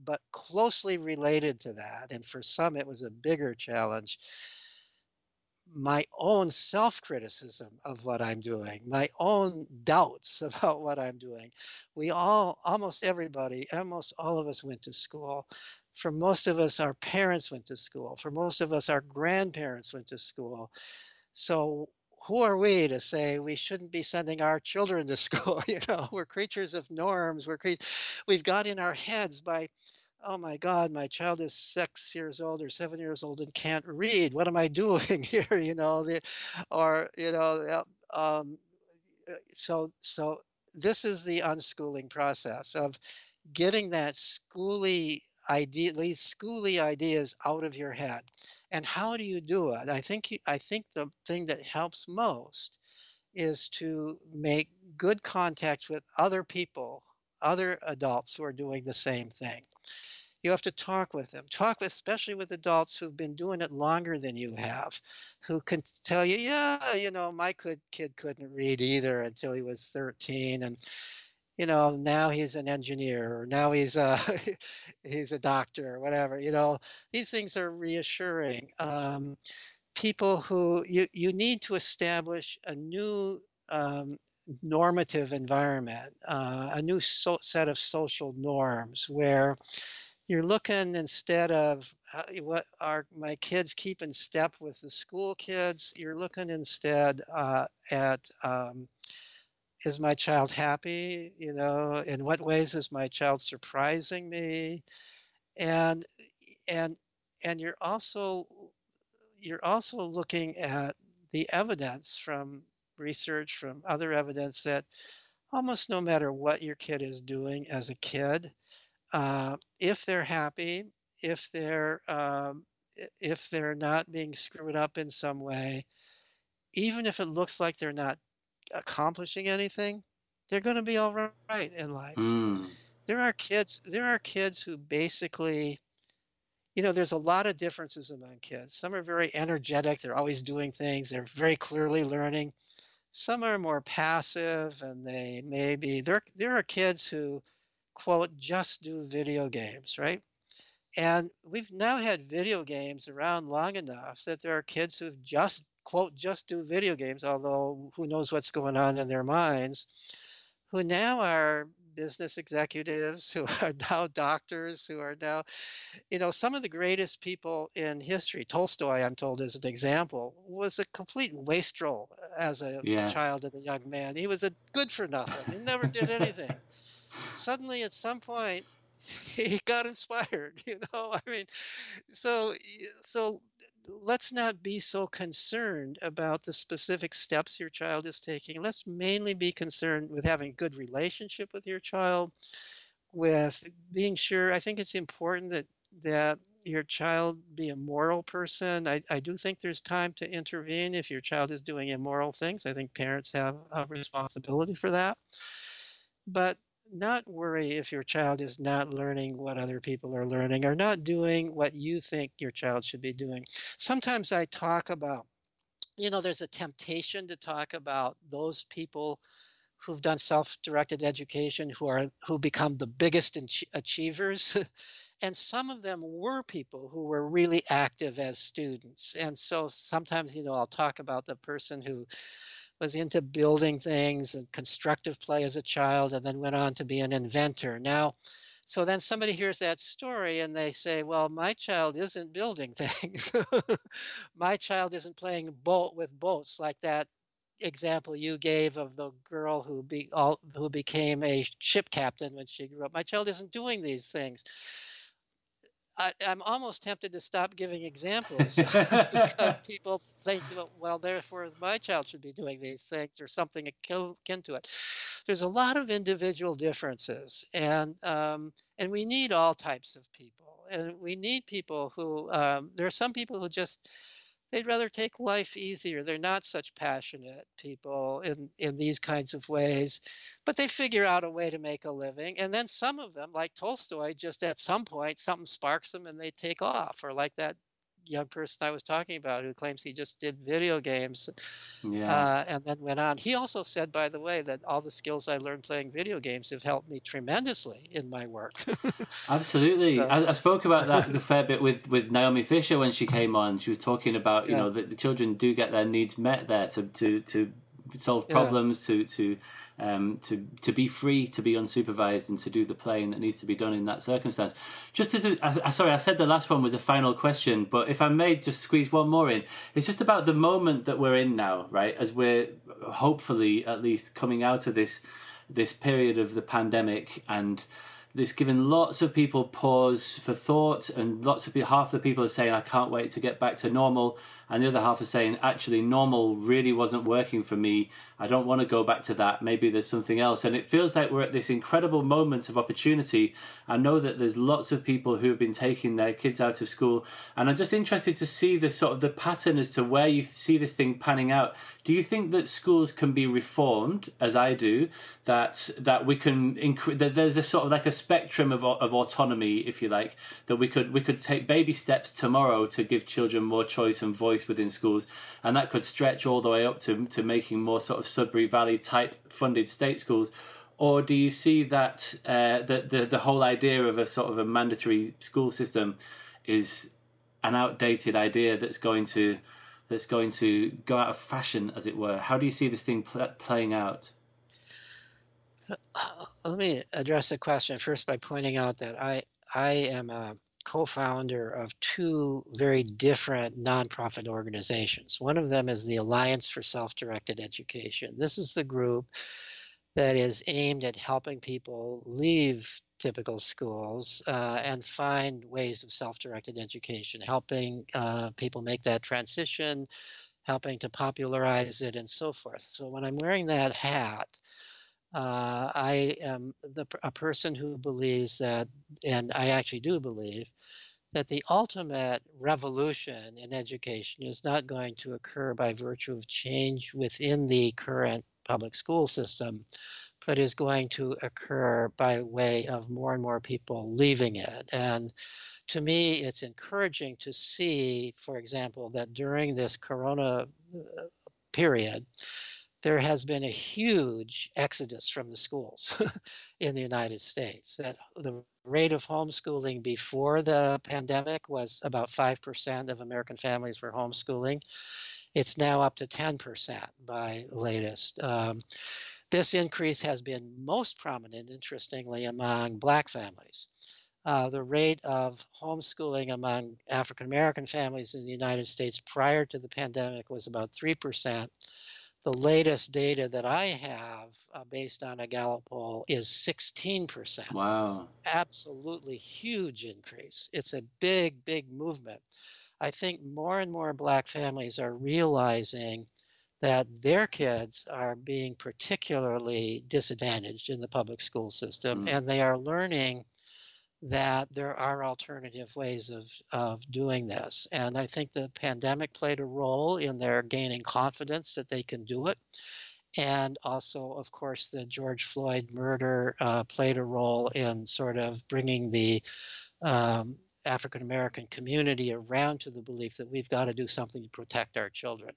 but closely related to that, and for some it was a bigger challenge. My own self criticism of what I'm doing, my own doubts [laughs] about what I'm doing. We all, almost everybody, almost all of us went to school for most of us, our parents went to school. For most of us, our grandparents went to school. So, who are we to say we shouldn't be sending our children to [laughs] school? You know, we're creatures of norms. We're cre- we've got in our heads by, oh my God, my child is six years old or seven years old and can't read. What am I [laughs] doing here? You know, the, or you know, um, so so this is the unschooling process of getting that schooly idea, these schooly ideas out of your head. And how do you do it? I think I think the thing that helps most is to make good contact with other people, other adults who are doing the same thing. You have to talk with them. Talk with, especially with adults who've been doing it longer than you have, who can tell you, yeah, you know, my kid, kid couldn't read either until he was 13, and you know, now he's an engineer, or now he's a [laughs] he's a doctor, or whatever. You know, these things are reassuring. Um, people who you you need to establish a new um, normative environment, uh, a new so, set of social norms where you're looking instead of uh, what are my kids keeping step with the school kids you're looking instead uh, at um, is my child happy you know in what ways is my child surprising me? And and and you're also you're also looking at the evidence from research from other evidence that almost no matter what your kid is doing as a kid uh, if they're happy if they're um, if they're not being screwed up in some way even if it looks like they're not accomplishing anything, they're going to be all right in life. Mm. There are kids. There are kids who basically, you know, there's a lot of differences among kids. Some are very energetic. They're always doing things. They're very clearly learning. Some are more passive, and they maybe there. There are kids who, quote, just do video games, right? And we've now had video games around long enough that there are kids who've just quote just do video games, although who knows what's going on in their minds, who now are business executives, [laughs] who are now doctors, who are now, you know, some of the greatest people in history. Tolstoy, I'm told, is an example, was a complete wastrel as a yeah. child and a young man. He was a good for nothing. He never did [laughs] anything. Suddenly, at some point, [laughs] he got inspired you know i mean so so let's not be so concerned about the specific steps your child is taking. Let's mainly be concerned with having good relationship with your child, with being sure. I think it's important that that your child be a moral person. I, I do think there's time to intervene if your child is doing immoral things. I think parents have a responsibility for that. But not worry if your child is not learning what other people are learning or not doing what you think your child should be doing. Sometimes I talk about, you know, there's a temptation to talk about those people who've done self-directed education who are who become the biggest achievers [laughs] and some of them were people who were really active as students and so sometimes you know i'll talk about the person who was into building things and constructive play as a child and then went on to be an inventor. Now, so then somebody hears that story and they say, well, my child isn't building [laughs] things. my child isn't playing boat with boats like that example you gave of the girl who be all, who became a ship captain when she grew up. My child isn't doing these things. I, am almost tempted to stop giving examples [laughs] [laughs] because people think, well, therefore my child should be doing these things or something akin to it. There's a lot of individual differences, and um, and we need all types of people, and we need people who. Um, there are some people who just they'd rather take life easier. They're not such passionate people in, in these kinds of ways, but they figure out a way to make a living. And then some of them, like Tolstoy, just at some point something sparks them and they take off, or like that young person I was talking about who claims he just did video games yeah. uh, and then went on. He also said, by the way, that all the skills I learned playing video games have helped me tremendously in my work. [laughs] Absolutely. So, I, I, spoke about that a fair bit with, with Naomi Fisher when she came on. She was talking about, you yeah. know, that the children do get their needs met there to, to, to solve problems, yeah. to to um, to to be free, to be unsupervised, and to do the playing that needs to be done in that circumstance. Just as a, I, sorry, I said the last one was a final question, but if I may just squeeze one more in, it's just about the moment that we're in now, right? As we're hopefully at least coming out of this this period of the pandemic and it's given lots of people pause for thought and lots of half the people are saying i can't wait to get back to normal and the other half are saying actually normal really wasn't working for me. I don't want to go back to that. Maybe there's something else. And it feels like we're at this incredible moment of opportunity. I know that there's lots of people who have been taking their kids out of school and i'm just interested to see the sort of the pattern as to where you see this thing panning out. Do you think that schools can be reformed as i do that that we can increase that there's a sort of like a spectrum of, of autonomy if you like that we could we could take baby steps tomorrow to give children more choice and voice within schools, and that could stretch all the way up to to making more sort of Sudbury Valley type funded state schools. Or do you see that uh, the, the the whole idea of a sort of a mandatory school system is an outdated idea that's going to that's going to go out of fashion, as it were? How do you see this thing pl- playing out? Let me address the question first by pointing out that I I am a co-founder of two very different nonprofit organizations. One of them is the Alliance for Self-Directed Education. This is the group that is aimed at helping people leave typical schools uh, and find ways of self-directed education, helping uh, people make that transition, helping to popularize it, and so forth. So when I'm wearing that hat, uh, I am the, a person who believes that, and I actually do believe, that the ultimate revolution in education is not going to occur by virtue of change within the current public school system, but is going to occur by way of more and more people leaving it. And to me, it's encouraging to see, for example, that during this corona uh, period, there has been a huge exodus from the schools [laughs] in the United States. That the rate of homeschooling before the pandemic was about 5% of American families were homeschooling. It's now up to 10% by latest. Um, this increase has been most prominent, interestingly, among black families. Uh, the rate of homeschooling among African American families in the United States prior to the pandemic was about 3% the latest data that I have uh, based on a Gallup poll is 16%. Wow. Absolutely huge increase. It's a big, big movement. I think more and more black families are realizing that their kids are being particularly disadvantaged in the public school system mm. and they are learning that there are alternative ways of, of doing this. And I think the pandemic played a role in their gaining confidence that they can do it. And also, of course, the George Floyd murder uh, played a role in sort of bringing the um, African American community around to the belief that we've got to do something to protect our children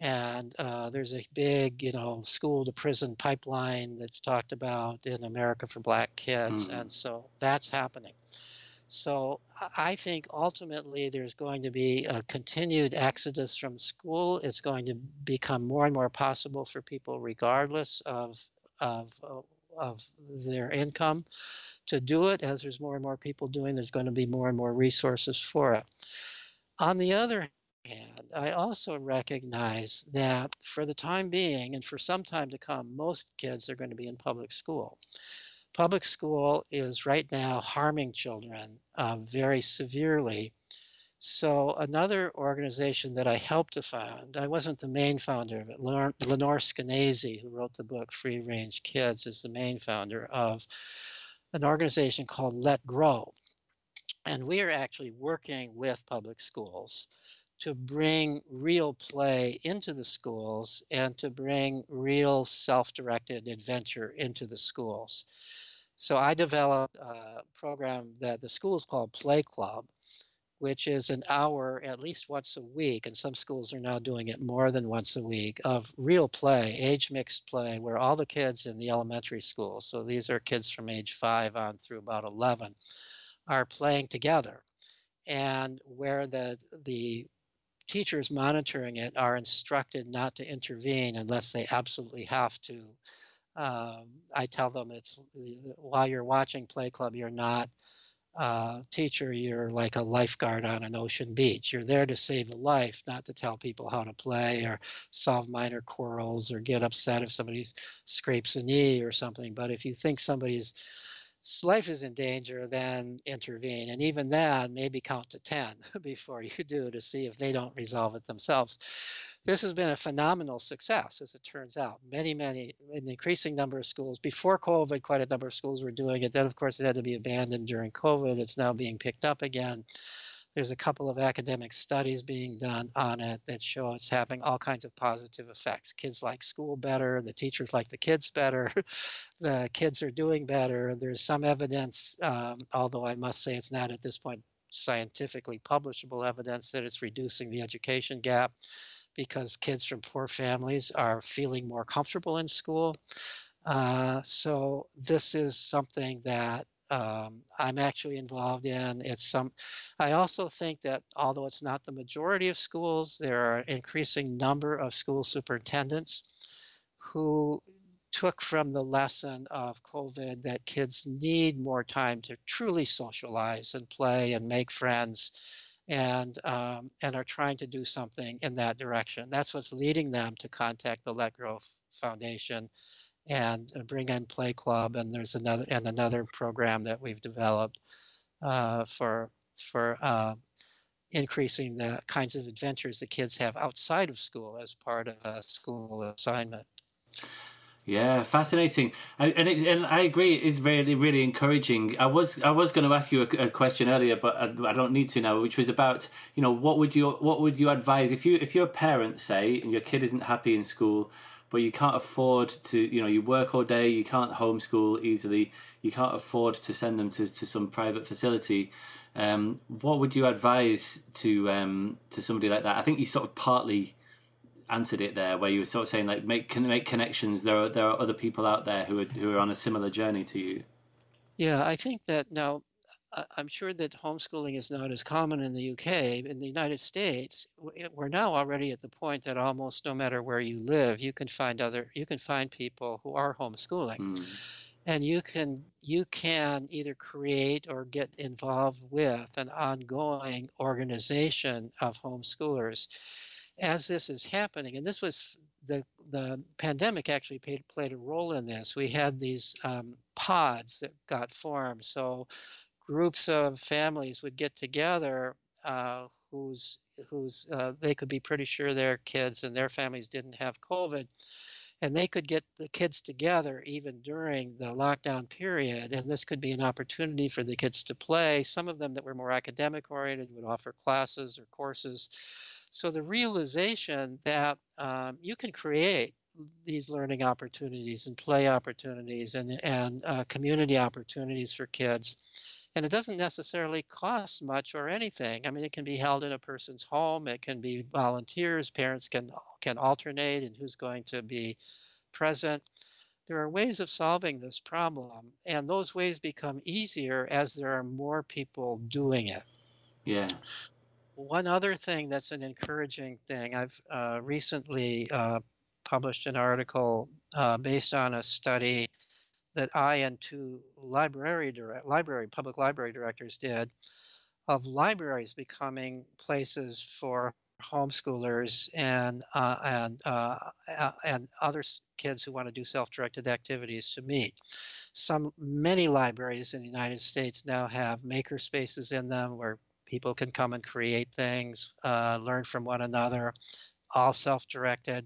and uh, there's a big, you know, school to prison pipeline that's talked about in America for Black kids, mm-hmm. and so that's happening. So I think ultimately there's going to be a continued exodus from school. It's going to become more and more possible for people, regardless of of of their income, to do it. As there's more and more people doing, there's going to be more and more resources for it. On the other hand, I also recognize that for the time being and for some time to come, most kids are going to be in public school. Public school is right now harming children uh, very severely. So, another organization that I helped to found, I wasn't the main founder of it, Lenore, Lenore Skenazy, who wrote the book Free Range Kids, is the main founder of an organization called Let Grow. And we are actually working with public schools to bring real play into the schools and to bring real self directed adventure into the schools. So I developed a program that the schools call Play Club, which is an hour at least once a week, and some schools are now doing it more than once a week, of real play, age mixed play, where all the kids in the elementary school, so these are kids from age five on through about 11, are playing together. And where the, the teachers monitoring it are instructed not to intervene unless they absolutely have to. Um, I tell them it's while you're watching Play Club, you're not uh, teacher, you're like a lifeguard on an ocean beach. You're there to save a life, not to tell people how to play or solve minor quarrels or get upset if somebody scrapes a knee or something. But if you think somebody's life is in danger, then intervene. And even then, maybe count to 10 [laughs] before you do to see if they don't resolve it themselves. This has been a phenomenal success, as it turns out. Many, many, an increasing number of schools. Before COVID, quite a number of schools were doing it. Then, of course, it had to be abandoned during COVID. It's now being picked up again. There's a couple of academic studies being done on it that show it's having all kinds of positive effects. Kids like school better, the teachers like the kids better, [laughs] the kids are doing better. There's some evidence, um, although I must say it's not at this point scientifically publishable evidence, that it's reducing the education gap because kids from poor families are feeling more comfortable in school. Uh, so this is something that um, I'm actually involved in. It's some. I also think that although it's not the majority of schools, there are an increasing number of school superintendents who took from the lesson of COVID that kids need more time to truly socialize and play and make friends and um, and are trying to do something in that direction. That's what's leading them to contact the Let Grow Foundation and bring in Play Club. And there's another and another program that we've developed uh, for for uh, increasing the kinds of adventures the kids have outside of school as part of a school assignment. Yeah, fascinating, and and, it, and I agree. It is really really encouraging. I was I was going to ask you a, a, question earlier, but I, I, don't need to now. Which was about you know what would you what would you advise if you if you're a parent say and your kid isn't happy in school, but you can't afford to you know you work all day, you can't homeschool easily, you can't afford to send them to, to some private facility. Um, what would you advise to um, to somebody like that? I think you sort of partly answered it there, where you were sort of saying like make can make connections. There are there are other people out there who are who are on a similar journey to you. Yeah, I think that now I'm sure that homeschooling is not as common in the UK. In the United States, we're now already at the point that almost no matter where you live, you can find other you can find people who are homeschooling. Mm. And you can you can either create or get involved with an ongoing organization of homeschoolers as this is happening, and this was the the pandemic actually played, played a role in this. We had these um, pods that got formed, so groups of families would get together uh, whose uh, they could be pretty sure their kids and their families didn't have COVID, and they could get the kids together even during the lockdown period, and this could be an opportunity for the kids to play. Some of them that were more academic oriented would offer classes or courses so the realization that um, you can create these learning opportunities and play opportunities and, and uh, community opportunities for kids. And it doesn't necessarily cost much or anything. I mean, it can be held in a person's home. It can be volunteers. Parents can can alternate in who's going to be present. There are ways of solving this problem, and those ways become easier as there are more people doing it. Yeah one other thing that's an encouraging thing, I've uh, recently uh, published an article uh, based on a study that I and two library direct, library public library directors did of libraries becoming places for homeschoolers and uh, and uh, and other kids who want to do self-directed activities to meet. Some many libraries in the United States now have maker spaces in them where People can come and create things, uh, learn from one another, all self directed.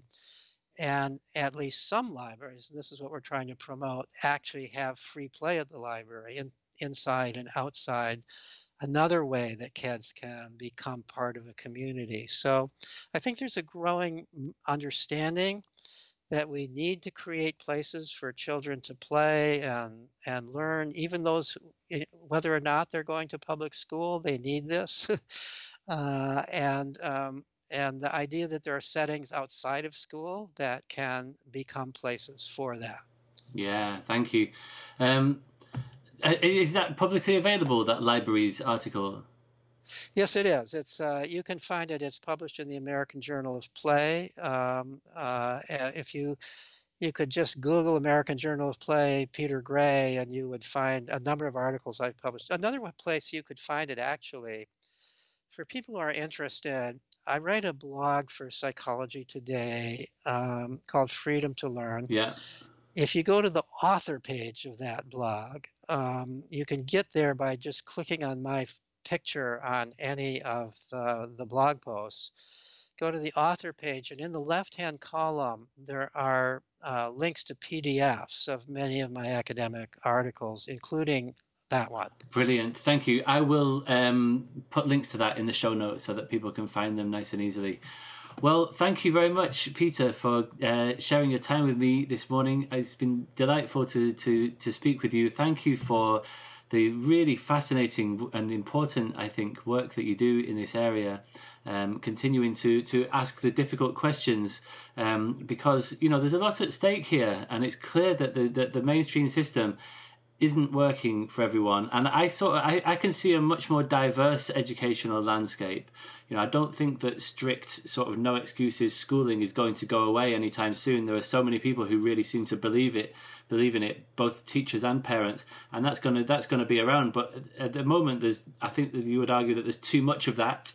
And at least some libraries, and this is what we're trying to promote, actually have free play at the library, in, inside and outside. Another way that kids can become part of a community. So I think there's a growing understanding that we need to create places for children to play and, and learn, even those, eh, whether or not they're going to public school, they need this. [laughs] uh, and, um, and the idea that there are settings outside of school that can become places for that. Yeah, thank you. Um, is that publicly available, that library's article? Yes, it is. It's uh, you can find it. It's published in the American Journal of Play. Um, uh, if you you could just Google American Journal of Play Peter Gray, and you would find a number of articles I've published. Another place you could find it actually, for people who are interested, I write a blog for Psychology Today um, called Freedom to Learn. Yeah. If you go to the author page of that blog, um, you can get there by just clicking on my picture on any of the, the blog posts go to the author page, and in the left-hand column, there are uh, links to PDFs of many of my academic articles, including that one. Brilliant. Thank you. I will um, put links to that in the show notes so that people can find them nice and easily. Well, thank you very much, Peter, for uh, sharing your time with me this morning. It's been delightful to, to, to speak with you. Thank you for the really fascinating and important, I think, work that you do in this area um, continuing to to ask the difficult questions um, because you know there's a lot at stake here, and it's clear that the that the mainstream system isn't working for everyone. And I sort of, I, I can see a much more diverse educational landscape. You know, I don't think that strict sort of no excuses schooling is going to go away anytime soon. There are so many people who really seem to believe it, believe in it, both teachers and parents, and that's gonna that's gonna be around. But at the moment, there's I think that you would argue that there's too much of that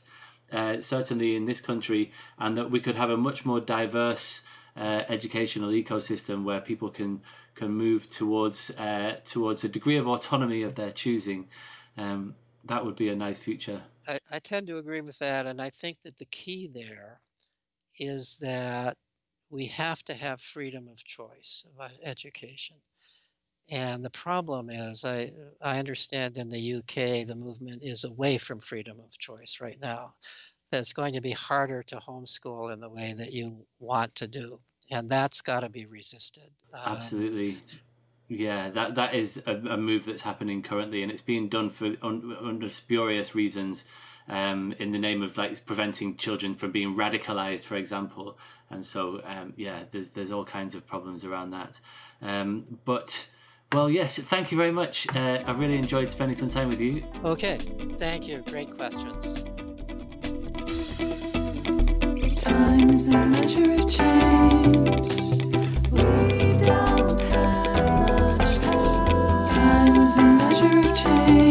uh, certainly in this country, and that we could have a much more diverse uh, educational ecosystem where people can can move towards uh, towards a degree of autonomy of their choosing. Um, that would be a nice future. I, I tend to agree with that, and I think that the key there is that we have to have freedom of choice of education. And the problem is, I, I understand in the UK the movement is away from freedom of choice right now. That it's going to be harder to homeschool in the way that you want to do, and that's got to be resisted. Um, Absolutely. Yeah, that that is a, a, move that's happening currently, and it's being done for un, under spurious reasons, um, in the name of like preventing children from being radicalized, for example. And so, um, yeah, there's there's all kinds of problems around that. Um, but well, yes, thank you very much. Uh, I really enjoyed spending some time with you. Okay, thank you. Great questions. Time is a measure of change.